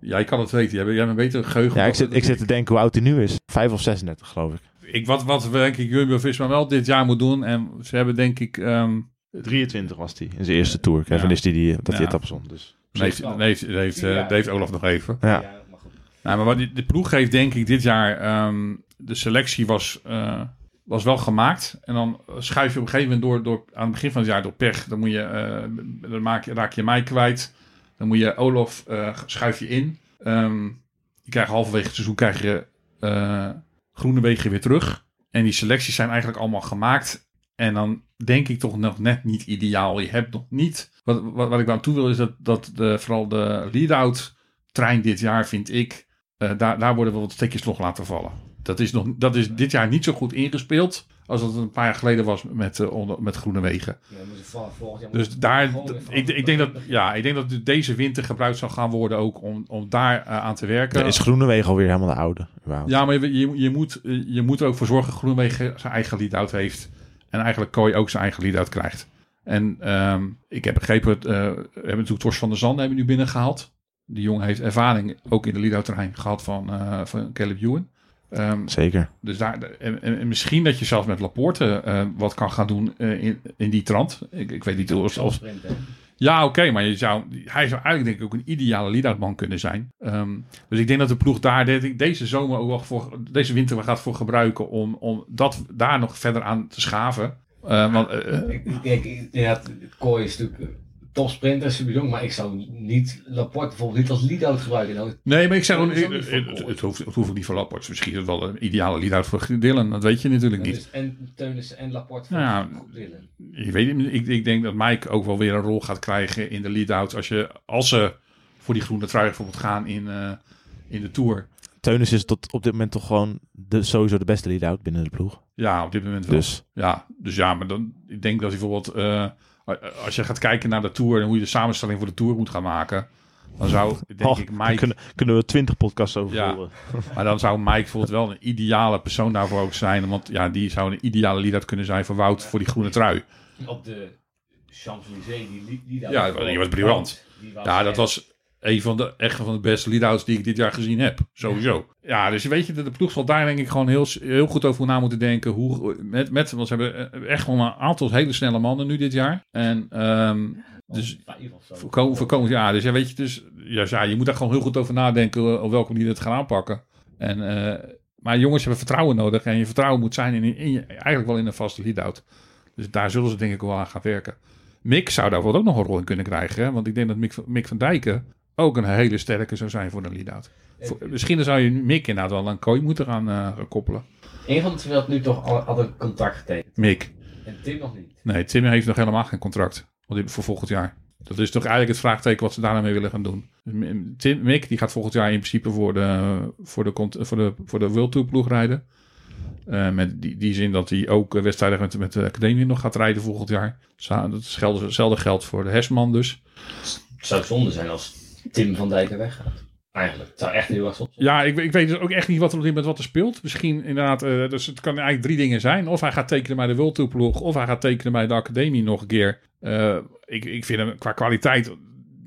Jij kan het weten. Jij, bent- jij bent een betere geheugen. ja, ik zit, ik zit te denken hoe oud hij nu is. 5 of 36 geloof ik. ik, wat, wat denk ik Jumbo-Visma wel dit jaar moet doen. En ze hebben denk ik... ehm 23 was hij in zijn eerste tour. Cavendish die, die, dat die Ja. etappes won. Dus. heeft, heeft, heeft, eh, heeft Olaf nog even. Ja. maar goed. Nou, maar wat die, de ploeg heeft denk ik dit jaar... ehm, de selectie was, eh, was wel gemaakt. En dan schuif je op een gegeven moment door, door... Aan het begin van het jaar door pech. Dan, moet je, eh, dan maak raak je mij kwijt. Dan moet je Olaf eh, schuif je in. Ehm, je krijgt halverwege het seizoen krijg je eh Groenewegen weer terug. En die selecties zijn eigenlijk allemaal gemaakt. En dan denk ik toch nog net niet ideaal. Je hebt nog niet... Wat, wat, wat ik aan toe wil is dat, dat de, vooral de lead-out trein dit jaar vind ik... daar, daar worden wel wat stekjes nog laten vallen. Dat is, nog, dat is dit jaar niet zo goed ingespeeld... als dat het een paar jaar geleden was met, eh, onder, met Groenewegen. Ja, dan moeten we vol- volgend jaar Dus daar, ik, ik, denk dat, ja, ik denk dat deze winter gebruikt zal gaan worden ook om, om daar eh, aan te werken. Dan is Groenewegen alweer helemaal de oude. überhaupt. Ja, maar je, je, je moet, je moet er ook voor zorgen dat Groenwegen zijn eigen lead-out heeft. En eigenlijk Kooi ook zijn eigen lead-out krijgt. En ehm, ik heb begrepen, uh, we hebben natuurlijk Tors van der Zanden hebben we nu binnengehaald. Die jongen heeft ervaring ook in de lead-out terrein gehad van, eh, van Caleb Ewan. Ehm, Zeker. dus daar, en, en- en misschien dat je zelfs met Laporte eh, wat kan gaan doen eh, in, in die trant. Ik, ik weet niet of, hè. ja, oké, maar je zou, hij zou eigenlijk denk ik ook een ideale lead-out kunnen zijn. Ehm, dus ik denk dat de ploeg daar de- deze zomer ook wel voor, deze winter gaat voor gebruiken om, om dat daar nog verder aan te schaven. Eh, want, eh, Ik, ik, denk dat Kooi is natuurlijk topsprinter, super jong, maar ik zou niet Laporte bijvoorbeeld niet als lead-out gebruiken. Nou, Nee, maar ik gewoon, is ook niet het, hoeft, het hoeft ook niet voor Laporte. Misschien is het wel een ideale lead-out voor Dylan. Dat weet je natuurlijk niet. dus, en Teunissen en Laporte voor Nou Dylan. Je weet. Ik, ik denk dat Mike ook wel weer een rol gaat krijgen in de lead-out. Als, je, als ze voor die groene trui bijvoorbeeld gaan in, eh, in de Tour. Teunis is tot op dit moment toch gewoon de, sowieso de beste lead-out binnen de ploeg. Ja, op dit moment wel. Dus Ja, dus ja, maar dan, ik denk dat hij bijvoorbeeld... eh, als je gaat kijken naar de Tour en hoe je de samenstelling voor de Tour moet gaan maken... Dan zou, denk oh, ik, daar Mike... kunnen, kunnen we twintig podcasts over Ja. voeren. (laughs) Maar dan zou Mike bijvoorbeeld wel een ideale persoon daarvoor ook zijn. Want ja, die zou een ideale lead-out kunnen zijn voor Wout voor die groene trui. Op de Champs-Élysées, die, die, Ja, die was briljant. Ja, dat was een van de, echt van de beste lead-outs die ik dit jaar gezien heb. Sowieso. Ja, dus weet je, de, ploeg zal daar denk ik gewoon heel, heel goed over na moeten denken. Hoe, met, met, want ze hebben eh, echt wel een aantal hele snelle mannen nu dit jaar. En ehm, dus vijf of zo. voor kom- voor komend jaar. Dus ja, weet je, dus, ja, ja, je moet daar gewoon heel goed over nadenken eh, op welke manier het gaan aanpakken. En, eh, maar jongens hebben vertrouwen nodig. En je vertrouwen moet zijn in, in, je- eigenlijk wel in een vaste lead-out. Dus daar zullen ze denk ik wel aan gaan werken. Mick zou daar ook nog een rol in kunnen krijgen. Hè? Want ik denk dat Mick, Mick van Dijken ook een hele sterke zou zijn voor een lead-out. Misschien zou je Mick inderdaad wel aan Kooi moeten gaan eh, koppelen. Een van de twee had nu toch al, had een contract getekend. Mick. En Tim nog niet. Nee, Tim heeft nog helemaal geen contract voor volgend jaar. Dat is toch eigenlijk het vraagteken wat ze daarna mee willen gaan doen. Tim, Mick die gaat volgend jaar in principe voor de, voor de, voor de, voor de World Tour ploeg rijden. Eh, met die, die zin dat hij ook eh, wedstrijden met, met de academie nog gaat rijden volgend jaar. Dat is geld- hetzelfde geldt voor de Hesman dus. Het zou zonde zijn als Tim van Dijken weggaat. Eigenlijk. Het zou echt heel erg zonde zijn. Ja, ik, ik weet dus ook echt niet wat er op dit moment wat er speelt. Misschien inderdaad, eh, dus het kan eigenlijk drie dingen zijn. Of hij gaat tekenen bij de World Tour ploeg, of hij gaat tekenen bij de academie nog een keer. Eh, ik, ik vind hem qua kwaliteit op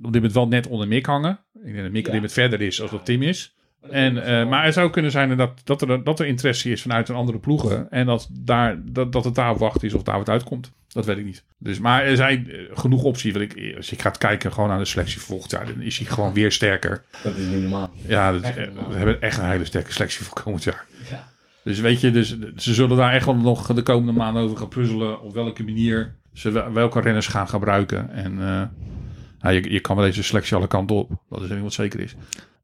dit moment wel net onder Mick hangen. Ik denk dat Mick Ja. op dit moment verder is als dat Tim is. En, eh, maar het zou kunnen zijn dat, dat, er, dat er interesse is vanuit een andere ploegen. En dat, daar, dat, dat het daar op wacht is of daar wat uitkomt. Dat weet ik niet. Dus, maar er zijn eh, genoeg opties. Want ik, als ik ga kijken gewoon naar de selectie volgend jaar, dan is hij gewoon weer sterker. Dat is niet normaal. Ja, dat eh, normaal. we hebben echt een hele sterke selectie voor komend jaar. Ja. Dus weet je, dus, ze zullen daar echt wel nog de komende maanden over gaan puzzelen. Op welke manier ze wel- welke renners gaan gebruiken. En eh, ja, je, je kan met deze selectie alle kanten op. Dat is wat zeker is.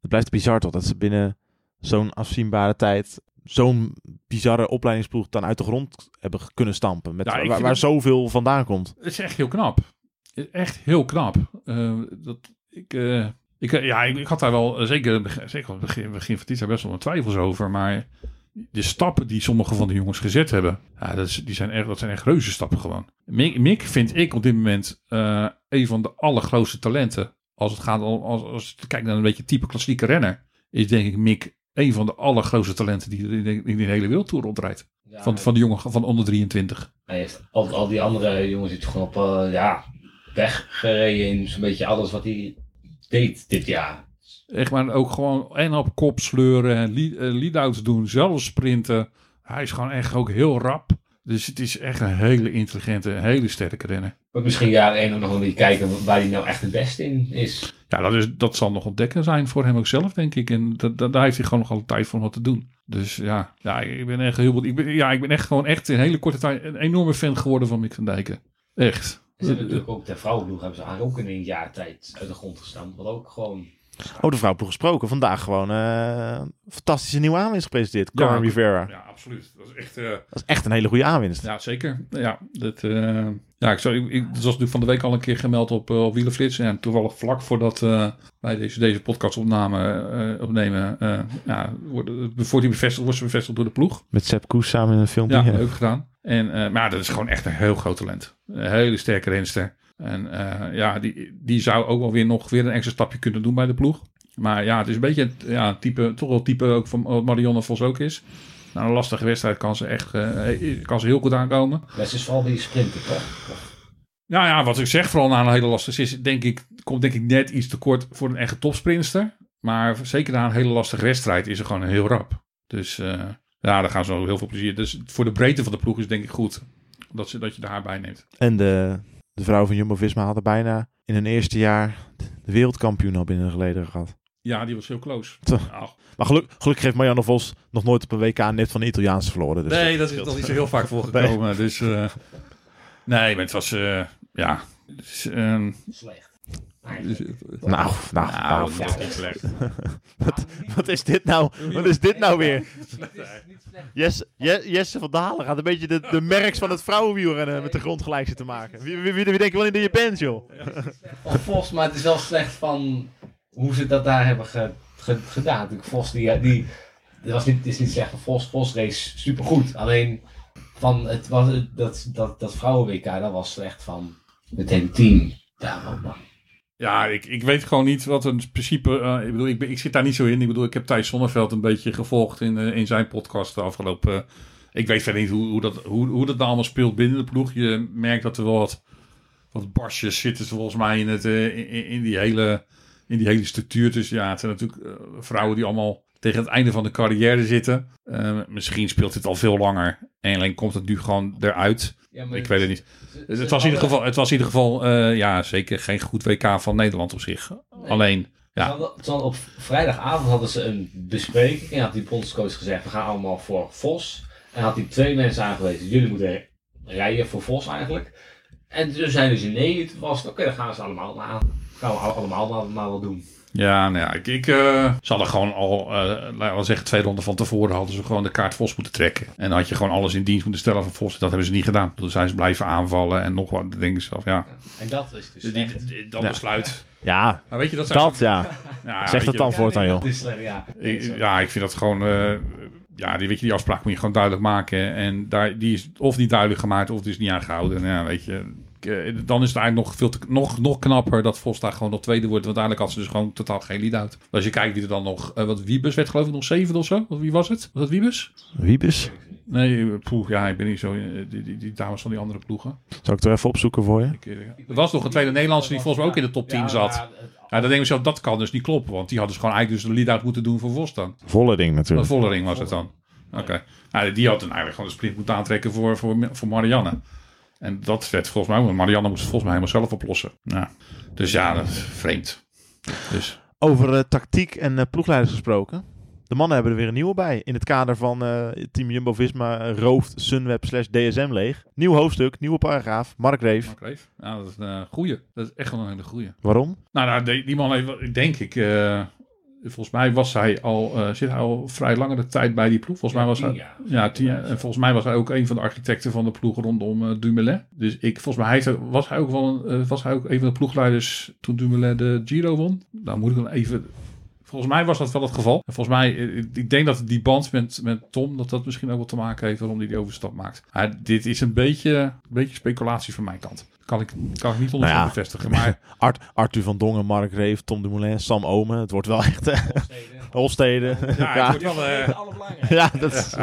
Het blijft bizar toch dat ze binnen zo'n afzienbare tijd zo'n bizarre opleidingsploeg dan uit de grond hebben kunnen stampen. Met, Ja, waar, het- zoveel vandaan komt. Het is echt heel knap. Het is Echt heel knap. Eh, dat, ik, eh, ik, eh, ja, ik, ik had daar wel, zeker, begin- zeker het begin, begin van dit jaar best wel mijn twijfels over. Maar de stappen die sommige van de jongens gezet hebben, ja, dat, is, die zijn echt, dat zijn echt reuze stappen gewoon. Mick, Mick vind ik op dit moment een van de allergrootste talenten. Als het gaat om, als, als je kijkt naar een beetje type klassieke renner, is denk ik Mick een van de allergrootste talenten die, die, die de hele wereldtour rondrijdt. Ja, Van, van de jongen van onder 23. Hij heeft al, al die andere jongens die gewoon op, eh, ja, weggereden in zo'n beetje alles wat hij deed dit jaar. Echt maar ook gewoon en op kop sleuren eh, lead-outs doen, zelf sprinten. Hij is gewoon echt ook heel rap. Dus het is echt een hele intelligente, hele sterke renner. Maar misschien jaar 1 ook nog een beetje kijken waar hij nou echt het beste in is. Ja, dat, is, dat zal nog ontdekken zijn voor hem ook zelf, denk ik. En dat, dat, daar heeft hij gewoon nog alle tijd voor om wat te doen. Dus ja, ja ik ben echt heel... Ik ben, ja, ik ben echt gewoon echt in een hele korte tijd een enorme fan geworden van Mick van Dijken. Echt. En ze hebben natuurlijk ook de vrouwenploeg hebben ze eigenlijk ook in een jaar tijd uit de grond gestampt. Wat ook gewoon... Oh, de vrouwploeg gesproken. Vandaag gewoon eh, een fantastische nieuwe aanwinst gepresenteerd. Ja, Corin Rivera. Ja, absoluut. Dat is echt... eh, Dat is echt een hele goede aanwinst. Ja, zeker. Ja, dat, eh, ja ik, zou, ik, ik- dat was natuurlijk van de week al een keer gemeld op, op Wielenflits. En toevallig vlak voordat wij deze, deze podcast opnamen, eh, opnemen, ja, wordt, voor die bevestigd, wordt ze bevestigd door de ploeg. Met Sepp Koes samen in een filmpje. Ja, leuk gedaan. En, maar dat is gewoon echt een heel groot talent. Een hele sterke renster. En eh, ja, die, die zou ook wel weer nog weer een extra stapje kunnen doen bij de ploeg. Maar ja, het is een beetje het ja, type, toch wel type ook van wat Marianne Vos ook is. Na een lastige wedstrijd kan ze echt eh, kan ze heel goed aankomen. Maar ze is vooral die sprinter toch? Nou ja, wat ik zeg, vooral na een hele lastige is, denk ik, komt denk ik net iets te kort voor een echte topsprinster. Maar zeker na een hele lastige wedstrijd is er gewoon heel rap. Dus eh, ja, daar gaan ze wel heel veel plezier. Dus voor de breedte van de ploeg is het denk ik goed dat, ze, dat je daar bij neemt. En de, de vrouw van Jumbo-Visma hadden bijna in hun eerste jaar de wereldkampioen al binnen de geleden gehad. Ja, die was heel close. Toch. Maar geluk, gelukkig heeft Marianne Vos nog nooit op een WK net van de Italiaanse verloren. Dus nee, dat is nog niet zo heel vaak (laughs) voorgekomen. Dus eh, nee, maar het was, eh, ja, Dus, ehm, Slecht. Nou, nou, nou, nou, dat is niet slecht. wat is dit nou? Wat is dit nou weer? Het is niet slecht. Jesse, Je- Jesse van Dalen gaat een beetje de, de merks van het vrouwenwielrennen met de grond gelijk zitten maken. Wie, wie, wie, wie denk je wel in dat je bent, joh? Vos, maar het is wel slecht van hoe ze dat daar hebben ge- ge- gedaan. Natuurlijk, Vos, die, die, het, was niet, het is niet slecht van Vos. Vos race supergoed. Alleen van het, was, dat, dat, dat vrouwen-WK, dat was slecht van het hele team. Daarom dan. Ja, ik, ik weet gewoon niet wat een principe. eh, ik bedoel, ik, ik zit daar niet zo in. Ik bedoel, ik heb Thijs Zonneveld een beetje gevolgd in, eh, in zijn podcast de afgelopen. eh, ik weet verder niet hoe, hoe, dat, hoe, hoe dat nou allemaal speelt binnen de ploeg. Je merkt dat er wel wat, wat barsjes zitten, volgens mij, in, het, in, in die hele, in die hele structuur. Dus ja, het zijn natuurlijk vrouwen die allemaal tegen het einde van de carrière zitten. Eh, misschien speelt het al veel langer. En alleen komt het nu gewoon eruit. Ja, Ik weet het niet. Het, het was in ieder geval, het was in ieder geval eh, ja, zeker geen goed WK van Nederland op zich. Alleen, ja, op vrijdagavond hadden ze een bespreking en had die bondscoach gezegd, we gaan allemaal voor Vos. En had hij twee mensen aangewezen, jullie moeten rijden voor Vos eigenlijk. En toen zeiden ze nee, toen was het, oké, dan gaan ze allemaal aan. Gaan we allemaal maar, maar wel doen. Ja, nou ja, ik, ik, eh, ze hadden gewoon al, eh laten we zeggen, twee ronden van tevoren hadden ze gewoon de kaart Vos moeten trekken. En dan had je gewoon alles in dienst moeten stellen van Vos. Dat hebben ze niet gedaan. Toen zijn ze blijven aanvallen en nog wat. Ik zelf, ja, En dat is dus die, dat Ja. besluit. Ja, Maar weet je, dat zijn dat ja. ja, Zeg dat dan voortaan, joh. Dat is slecht, ja. Ik- ja, ik vind dat gewoon. eh, ja, die, weet je, die afspraak moet je gewoon duidelijk maken. En daar, die is of niet duidelijk gemaakt of het is niet aangehouden. En ja, weet je. Eh, Dan is het eigenlijk nog, veel te, nog, nog knapper dat Vos daar gewoon nog tweede wordt. Want uiteindelijk had ze dus gewoon totaal geen lead-out. Als je kijkt wie er dan nog... eh, wat Wiebes werd geloof ik nog zeven of zo. Wat, wie was het? Was dat Wiebes? Wiebes? Nee, eh, poeh, ja, ik ben niet zo... Die, die, die dames van die andere ploegen. Zal ik er even opzoeken voor je? Ik, er was nog een tweede Nederlandse die volgens mij ook in de top 10 Ja, zat. Ja, dan denk ik zo, dat kan dus niet kloppen. Want die hadden dus gewoon eigenlijk dus de lead-out moeten doen voor Vos dan. Volle ding Een natuurlijk. volle ring was het dan. Oké. Nou, die had dan eigenlijk gewoon de sprint moeten aantrekken voor, voor, voor Marianne. En dat werd volgens mij, want Marianne moest het volgens mij helemaal zelf oplossen. Ja. Dus ja, dat is vreemd. Dus Over eh, tactiek en eh, ploegleiders gesproken. De mannen hebben er weer een nieuwe bij. In het kader van eh, Team Jumbo-Visma rooft Sunweb slash DSM leeg. Nieuw hoofdstuk, nieuwe paragraaf. Mark Reef. Mark Reef. Ja, dat is een goeie. Dat is echt wel een hele goeie. Waarom? Nou, nou die, die man heeft, denk ik, volgens mij was hij al, eh, zit hij al vrij langere tijd bij die ploeg. Volgens mij was hij, jaar. ja, tien jaar. En volgens mij was hij ook een van de architecten van de ploeg rondom eh, Dumoulin. Dus ik, volgens mij hij- was hij ook wel een, eh, was hij ook een van de ploegleiders toen Dumoulin de Giro won. Nou moet ik dan even... Volgens mij was dat wel het geval. En volgens mij, ik denk dat die band met, met Tom, dat dat misschien ook wel te maken heeft waarom hij die overstap maakt. Maar dit is een beetje, een beetje speculatie van mijn kant. Kan ik, kan ik niet onder Nou ja. bevestigen. Maar (laughs) Art, Arthur van Dongen, Mark Reef, Tom Dumoulin, Sam Omen. Het wordt wel echt... eh, Holsteden. (laughs) ja, (laughs) Ja, het wordt wel... eh, ja, dat is...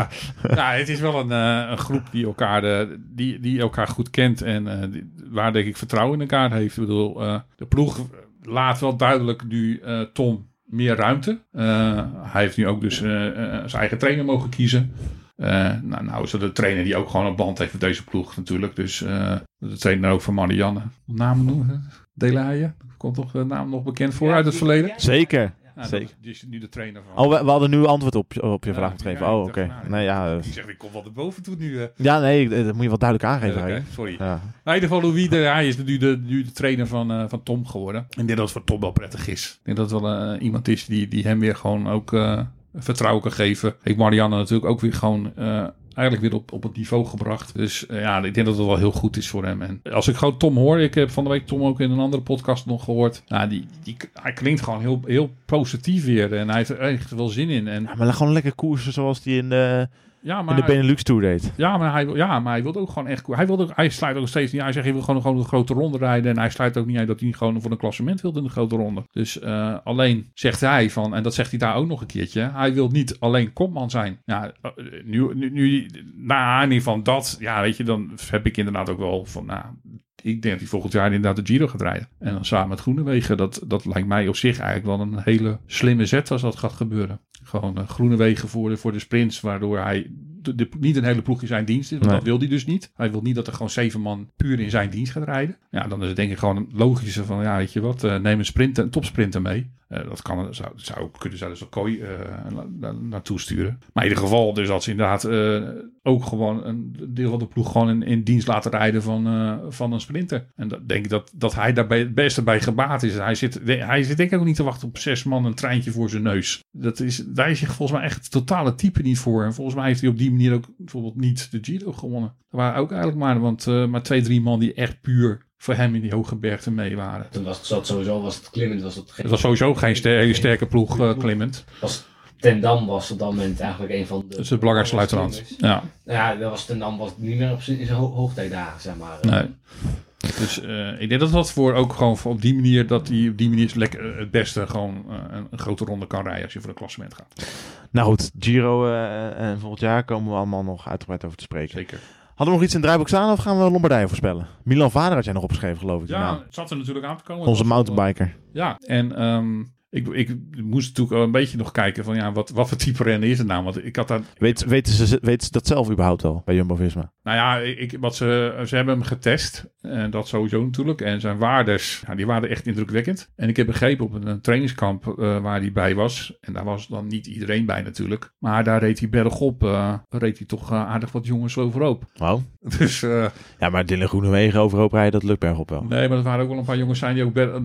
Ja, het is wel een, eh, een groep die elkaar, eh, die, die elkaar goed kent en eh, die- waar denk ik vertrouwen in elkaar heeft. Ik bedoel, eh, de ploeg laat wel duidelijk nu eh, Tom meer ruimte. Eh, hij heeft nu ook dus zijn eigen trainer mogen kiezen. Eh, nou, nou is dat de trainer die ook gewoon een band heeft met deze ploeg natuurlijk. Dus eh, de trainer ook van Marianne. Namen noemen? Delaaien? Komt toch de naam nog bekend voor uit het verleden? Zeker. Nou, Zeker. is- Die is nu de trainer van. Oh, we, we hadden nu antwoord op, je- op je Ja, vraag moeten geven. ja, Oh, oké. nou, Nee, ja, eh, Die zegt, ik kom wel erboven toe nu. eh. ja, nee, dat moet je wel duidelijk aangeven. Sorry. Ja. Nou, in ieder geval, Louis de hij is nu de, nu de trainer van, eh, van Tom geworden. Ik denk dat het voor Tom wel prettig is. Ik denk dat het wel eh, iemand is die, die hem weer gewoon ook eh, vertrouwen kan geven. Heeft Marianne natuurlijk ook weer gewoon eh, eigenlijk weer op, op het niveau gebracht. Dus eh, ja, ik denk dat het wel heel goed is voor hem. En als ik gewoon Tom hoor, ik heb van de week Tom ook in een andere podcast nog gehoord. Nou, die, die, hij klinkt gewoon heel, heel positief weer. En hij heeft er echt wel zin in. En Ja, maar gewoon lekker koersen zoals die in de, ja, in maar de Benelux Tour deed. Ja, maar hij, wil- ja, maar hij wil ook gewoon echt... Hij, wil ook, hij sluit ook steeds niet... Hij zegt, hij wil gewoon, gewoon een grote ronde rijden. En hij sluit ook niet uit dat hij gewoon voor een klassement wil in de grote ronde. Dus eh, alleen zegt hij van... En dat zegt hij daar ook nog een keertje. Hij wil niet alleen kopman zijn. Ja, nu, nu, nu na aanleiding van dat... Ja, weet je, dan heb ik inderdaad ook wel van... Nou, ik denk dat hij volgend jaar inderdaad de Giro gaat rijden. En dan samen met Groenewegen. Dat, dat lijkt mij op zich eigenlijk wel een hele slimme zet als dat gaat gebeuren. Gewoon eh, Groenewegen voor de, voor de sprints. Waardoor hij de, de- niet een hele ploeg in zijn dienst is. Want Nee. dat wil hij dus niet. Hij wil niet dat er gewoon zeven man puur in zijn dienst gaat rijden. Ja, dan is het denk ik gewoon een logische van, ja, weet je wat, eh, neem een sprinter, een topsprinter mee. Eh, dat kan, zou, zou ook kunnen zijn, dus een kooi eh, na- na- naartoe sturen. Maar in ieder geval, dus dat ze inderdaad eh, ook gewoon een deel van de ploeg gewoon in, in dienst laten rijden van, van een sprinter. En dat denk ik dat, dat hij daarbij het beste bij gebaat is. Hij zit, hij zit denk ik ook niet te wachten op zes man een treintje voor zijn neus. Dat is, daar is hij volgens mij echt het totale type niet voor. En volgens mij heeft hij op die manier ook bijvoorbeeld niet de Giro gewonnen. Er waren ook eigenlijk maar, want, maar twee, drie man die echt puur voor hem in die hoge bergte mee waren. Toen was het zat sowieso, was het Clement, was het geen... Het was sowieso geen ster- hele sterke ploeg, eh, Clement. was Ten Dam was op dat moment eigenlijk een van de... Dat is de belangrijkste luitenant. Ja, Nou ja, dat was Ten Dam was niet meer op zijn, in zijn ho hoogtijdagen, zeg maar. nee. Dus eh, ik denk dat dat voor ook gewoon voor op die manier, dat hij op die manier lekker eh, het beste gewoon een, een grote ronde kan rijden als je voor een klassement gaat. Nou goed, Giro eh, en volgend jaar komen we allemaal nog uitgebreid over te spreken. Zeker. Hadden we nog iets in het draaiboek staan of gaan we Lombardije voorspellen? Milan Vader had jij nog opgeschreven, geloof ik. Ja, naam. het zat er natuurlijk aan te komen. Onze wel, mountainbiker. Ja, en ehm, ik, ik moest natuurlijk wel een beetje nog kijken van ja, wat, wat voor type renner is het nou? Want ik had daar, Weet, weten, ze, weten ze dat zelf überhaupt al bij Jumbo-Visma? nou ja, ik, wat ze, ze hebben hem getest. En dat sowieso natuurlijk. En zijn waardes, ja, die waren echt indrukwekkend. En ik heb begrepen op een, trainingskamp eh, waar hij bij was. En daar was dan niet iedereen bij natuurlijk. Maar daar reed hij bergop, eh reed hij toch eh, aardig wat jongens overhoop. Oh. (laughs) Dus eh, Ja, maar Dylan Groenewegen overhoop rijden, dat lukt bergop wel. Nee, maar er waren ook wel een paar jongens zijn die ook ber,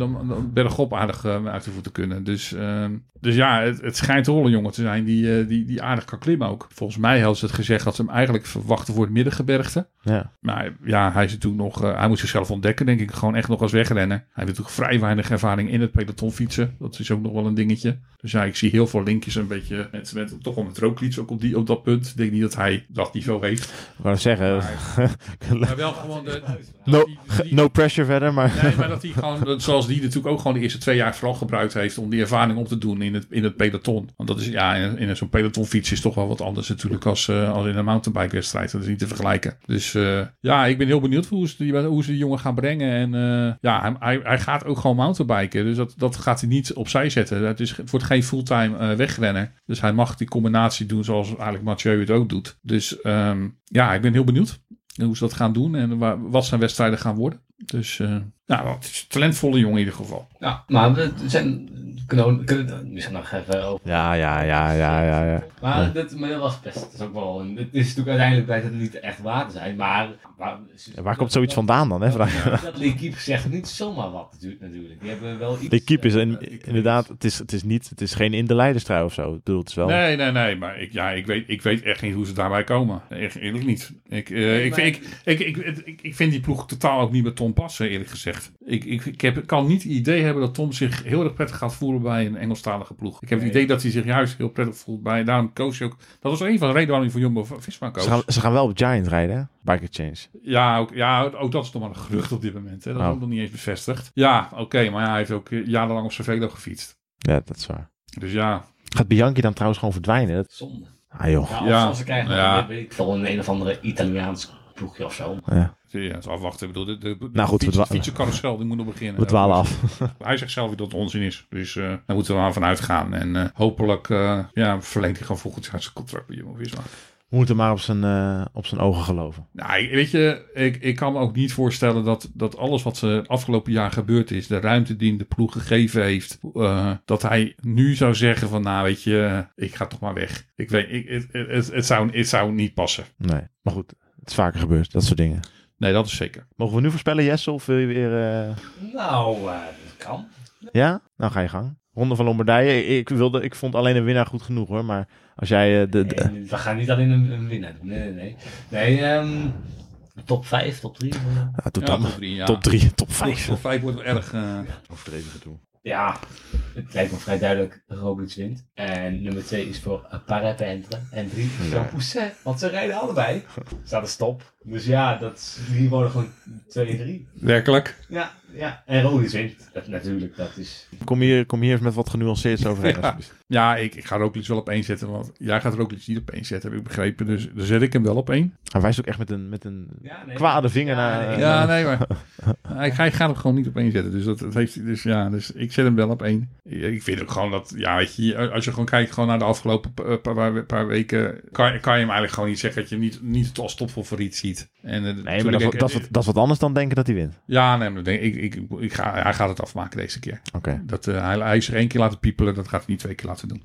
bergop aardig eh, uit de voeten kunnen. Dus, ehm, dus ja, het, het schijnt toch wel een jongen te zijn die, eh, die, die aardig kan klimmen ook. Volgens mij hadden ze het gezegd dat ze hem eigenlijk verwachten voor het middengebergte. Ja. Maar ja, hij is natuurlijk nog, hij moet zichzelf ontdekken, denk ik, gewoon echt nog als wegrenner. Hij heeft natuurlijk vrij weinig ervaring in het peloton fietsen. Dat is ook nog wel een dingetje. Dus ja, ik zie heel veel linkjes een beetje met, met toch wel met Roglic ook op, die, op dat punt. Ik denk niet dat hij dat niveau heeft. Ik wou zeggen, Maar (laughs) wel gewoon de... (laughs) no, die- no pressure verder, maar... Nee, maar dat hij gewoon, dat- zoals die natuurlijk ook gewoon de eerste twee jaar vooral gebruikt heeft om die ervaring op te doen in het, in het peloton. Want dat is, ja, in, in zo'n pelotonfiets is toch wel wat anders natuurlijk als, eh, als in een mountainbike wedstrijd. Dat is niet te vergelijken. Dus eh, ja, ik ben heel benieuwd hoe ze die, hoe ze die jongen gaan brengen. En eh, ja, hij, hij, gaat ook gewoon mountainbiken. Dus dat, dat gaat hij niet opzij zetten. Het, is, het wordt geen fulltime eh, wegrenner. Dus hij mag die combinatie doen zoals eigenlijk Mathieu het ook doet. Dus ehm, ja, ik ben heel benieuwd hoe ze dat gaan doen en wat zijn wedstrijden gaan worden. Dus eh nou, het is een talentvolle jongen in ieder geval. Ja, maar we zijn... Kunnen we kunnen we nog even over... Ja, ja, ja, ja, ja, ja. Maar, dit, maar dat was best, het is ook wel... een- Het is natuurlijk uiteindelijk blijkt het niet echt waar te zijn, maar... Ja, Waar komt zoiets vandaan dan, hè? Vraag- Dat L'Equipe zegt niet zomaar wat natuurlijk- natuurlijk. Die hebben wel iets... De keep is eh, in- inderdaad, het is, het is niet, het is geen in de leiderstrui of zo. Ik bedoel, het is wel... Nee, nee, nee. Maar ik, ja, ik, weet, ik weet echt niet hoe ze daarbij komen. Echt eerlijk niet. Ik, eh, ik, vind, ik, ik, ik, ik, ik vind die ploeg totaal ook niet met Tom passen, eerlijk gezegd. Ik, ik, ik heb, kan niet het idee hebben dat Tom zich heel erg prettig gaat voelen bij een Engelstalige ploeg. Ik heb het idee dat hij zich juist heel prettig voelt bij. Daarom koos hij ook. Dat was een van de redenen waarom hij voor Jumbo Visma koos. Ze gaan, ze gaan wel op Giant rijden, hè? Biker Change. Ja, ook, ja, ook dat is nog maar een gerucht op dit moment. Hè. Dat is Oh. nog niet eens bevestigd. Ja, oké, maar ja, hij heeft ook eh, jarenlang op zijn velo gefietst. Ja, dat is waar. Dus ja, Gaat Bianchi dan trouwens gewoon verdwijnen? Dat... Zonde. Ah joh. Ja, als ze krijgen, Ja. weet ik veel, een, een of andere Italiaans ploegje of zo. Ja. Ja het is afwachten. Ik bedoel, de, de, de Nou goed, fiets, fietsencarousel die moet nog beginnen. We dwalen af. Hij zegt zelf dat het onzin is. Dus eh daar moeten we maar vanuit gaan. En eh, hopelijk eh, ja, verlengt hij gewoon volgend jaar zijn contract bij Jumbo-Visma. We moeten maar op zijn, eh, op zijn ogen geloven. Nou, weet je, ik, ik kan me ook niet voorstellen dat, dat alles wat er afgelopen jaar gebeurd is, de ruimte die de ploeg gegeven heeft, eh, dat hij nu zou zeggen van, nou weet je, ik ga toch maar weg. Ik weet, ik, het, het, het, het zou, het zou niet passen. Nee. Maar goed, het is vaker gebeurd, dat soort dingen. Nee, dat is zeker. Mogen we nu voorspellen, Jesse? Of wil je weer... eh, Nou, eh, dat kan. Ja? Nou, ga je gang. Ronde van Lombardije. Ik, wilde, ik vond alleen een winnaar goed genoeg, hoor. Maar als jij eh, de... de- Nee, we gaan niet alleen een, een winnaar doen. Nee, nee, nee. Nee, ehm, top 5, top 3. Ja, Ja, top drie, ja. Top 3, top Top 5. top vijf wordt wel erg... eh, Overdreven gedoe. Ja, het lijkt me vrij duidelijk Roglic wint. En nummer 2 is voor Parapentre. En 3 is voor Ja. Pousset. Want ze rijden allebei. Staat een stop. Dus ja, dat, die worden gewoon 2 en 3. werkelijk. Ja, ja, en wint. Dat, natuurlijk, dat is... Kom hier, kom hier eens met wat genuanceerd overheen. (laughs) Ja. Ja, ik, ik ga Roglic wel op één zetten. Want jij gaat Roglic niet op één zetten, heb ik begrepen. Dus dan zet ik hem wel op één. Hij wijst ook echt met een, met een Ja, nee. kwade vinger Ja, naar... nee. Ja, nee, maar hij, hij gaat hem gewoon niet op één zetten. Dus, dat, dat heeft, dus ja, dus ik zet hem wel op één. Ik vind ook gewoon dat, ja, weet je, als je gewoon kijkt gewoon naar de afgelopen pa- pa- paar, paar weken, kan, kan je hem eigenlijk gewoon niet zeggen dat je hem niet, niet als topfavoriet ziet. En, eh, Nee, maar dat is, wat, ik- dat, is wat, dat is wat anders dan denken dat hij wint. Ja, nee, maar ik, ik, ik, ik ga, hij gaat het afmaken deze keer. Oké. Dat, eh, hij, hij is er één keer laten piepelen, dat gaat hij niet twee keer laten doen.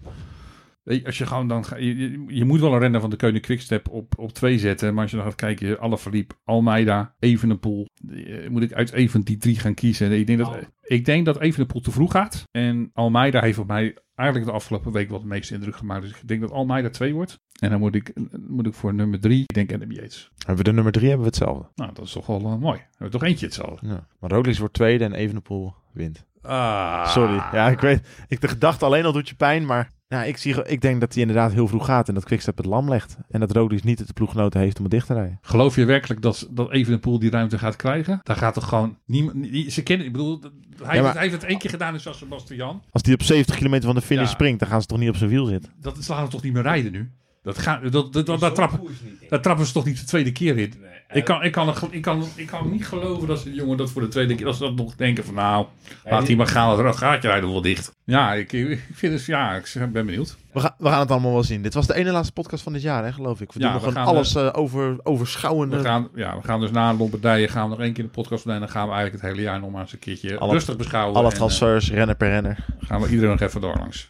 Als je gewoon dan ga, je, je, moet wel een renner van de Koning Quickstep op, op twee zetten. Maar als je dan gaat kijken, alle verliep, Almeida, Evenepoel. eh, Moet ik uit een van die drie gaan kiezen? Ik denk dat, ik denk dat Evenepoel te vroeg gaat. En Almeida heeft op mij eigenlijk de afgelopen week wat de meeste indruk gemaakt. Dus ik denk dat Almeida twee wordt. En dan moet ik, moet ik voor nummer drie, ik denk Adam Yates. Hebben we de nummer drie, hebben we hetzelfde. Nou, dat is toch wel eh, mooi. We hebben toch eentje hetzelfde. Ja. Maar Roglic wordt tweede en Evenepoel wint. Ah. Sorry. Ja, ik weet. Ik, de gedachte alleen al doet je pijn, maar ja, ik, zie, ik denk dat hij inderdaad heel vroeg gaat en dat Quickstep het lam legt. En dat Roglic niet de ploeggenoten heeft om het dicht te rijden. Geloof je werkelijk dat, dat Evenepoel die ruimte gaat krijgen? Daar gaat toch gewoon niemand... nie- Ze kennen... Ik bedoel, hij, Ja, heeft, maar- hij heeft het één keer gedaan in San Sebastian. Als hij op 70 kilometer van de finish Ja. springt, dan gaan ze toch niet op zijn wiel zitten. Dat ze gaan toch niet meer rijden nu? Dat gaan, dat, dat, dat, daar, trappen, niet, daar trappen ze toch niet de tweede keer in? Nee. Ik kan, ik, kan, ik, kan, ik kan niet geloven dat ze die jongen dat voor de tweede keer... Dat ze dat nog denken van nou, laat hij maar gaan. Het gaatje rijden wel dicht. Ja, ik, ik vind het... Ja, ik ben benieuwd. We, gaan we gaan het allemaal wel zien. Dit was de ene laatste podcast van dit jaar, hè, geloof ik. We Ja, doen nog we een gaan, alles eh, over, overschouwende. We gaan, ja, we gaan dus na Lombardije gaan we nog één keer de podcast doen. En dan gaan we eigenlijk het hele jaar nog maar eens een keertje Alle- rustig beschouwen. alle En, eh, transfers, renner per renner. gaan we iedereen nog even door langs.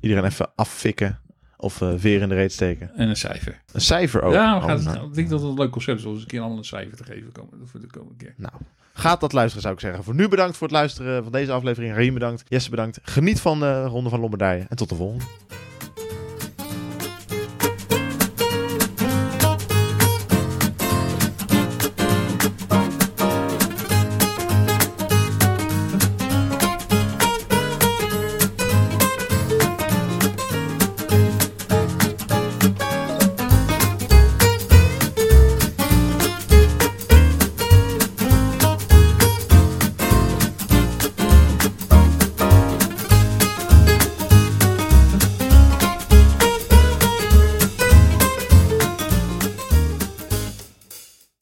Iedereen even affikken of eh, weer in de reet steken. En een cijfer. Een cijfer ook. ja, we Oh, nou. ik denk dat het een leuk concept is om eens een keer een ander cijfer te geven komen, voor de komende keer. Nou, gaat dat luisteren zou ik zeggen. Voor nu bedankt voor het luisteren van deze aflevering. Raheem bedankt. Jesse bedankt. Geniet van de Ronde van Lombardije. En tot de volgende.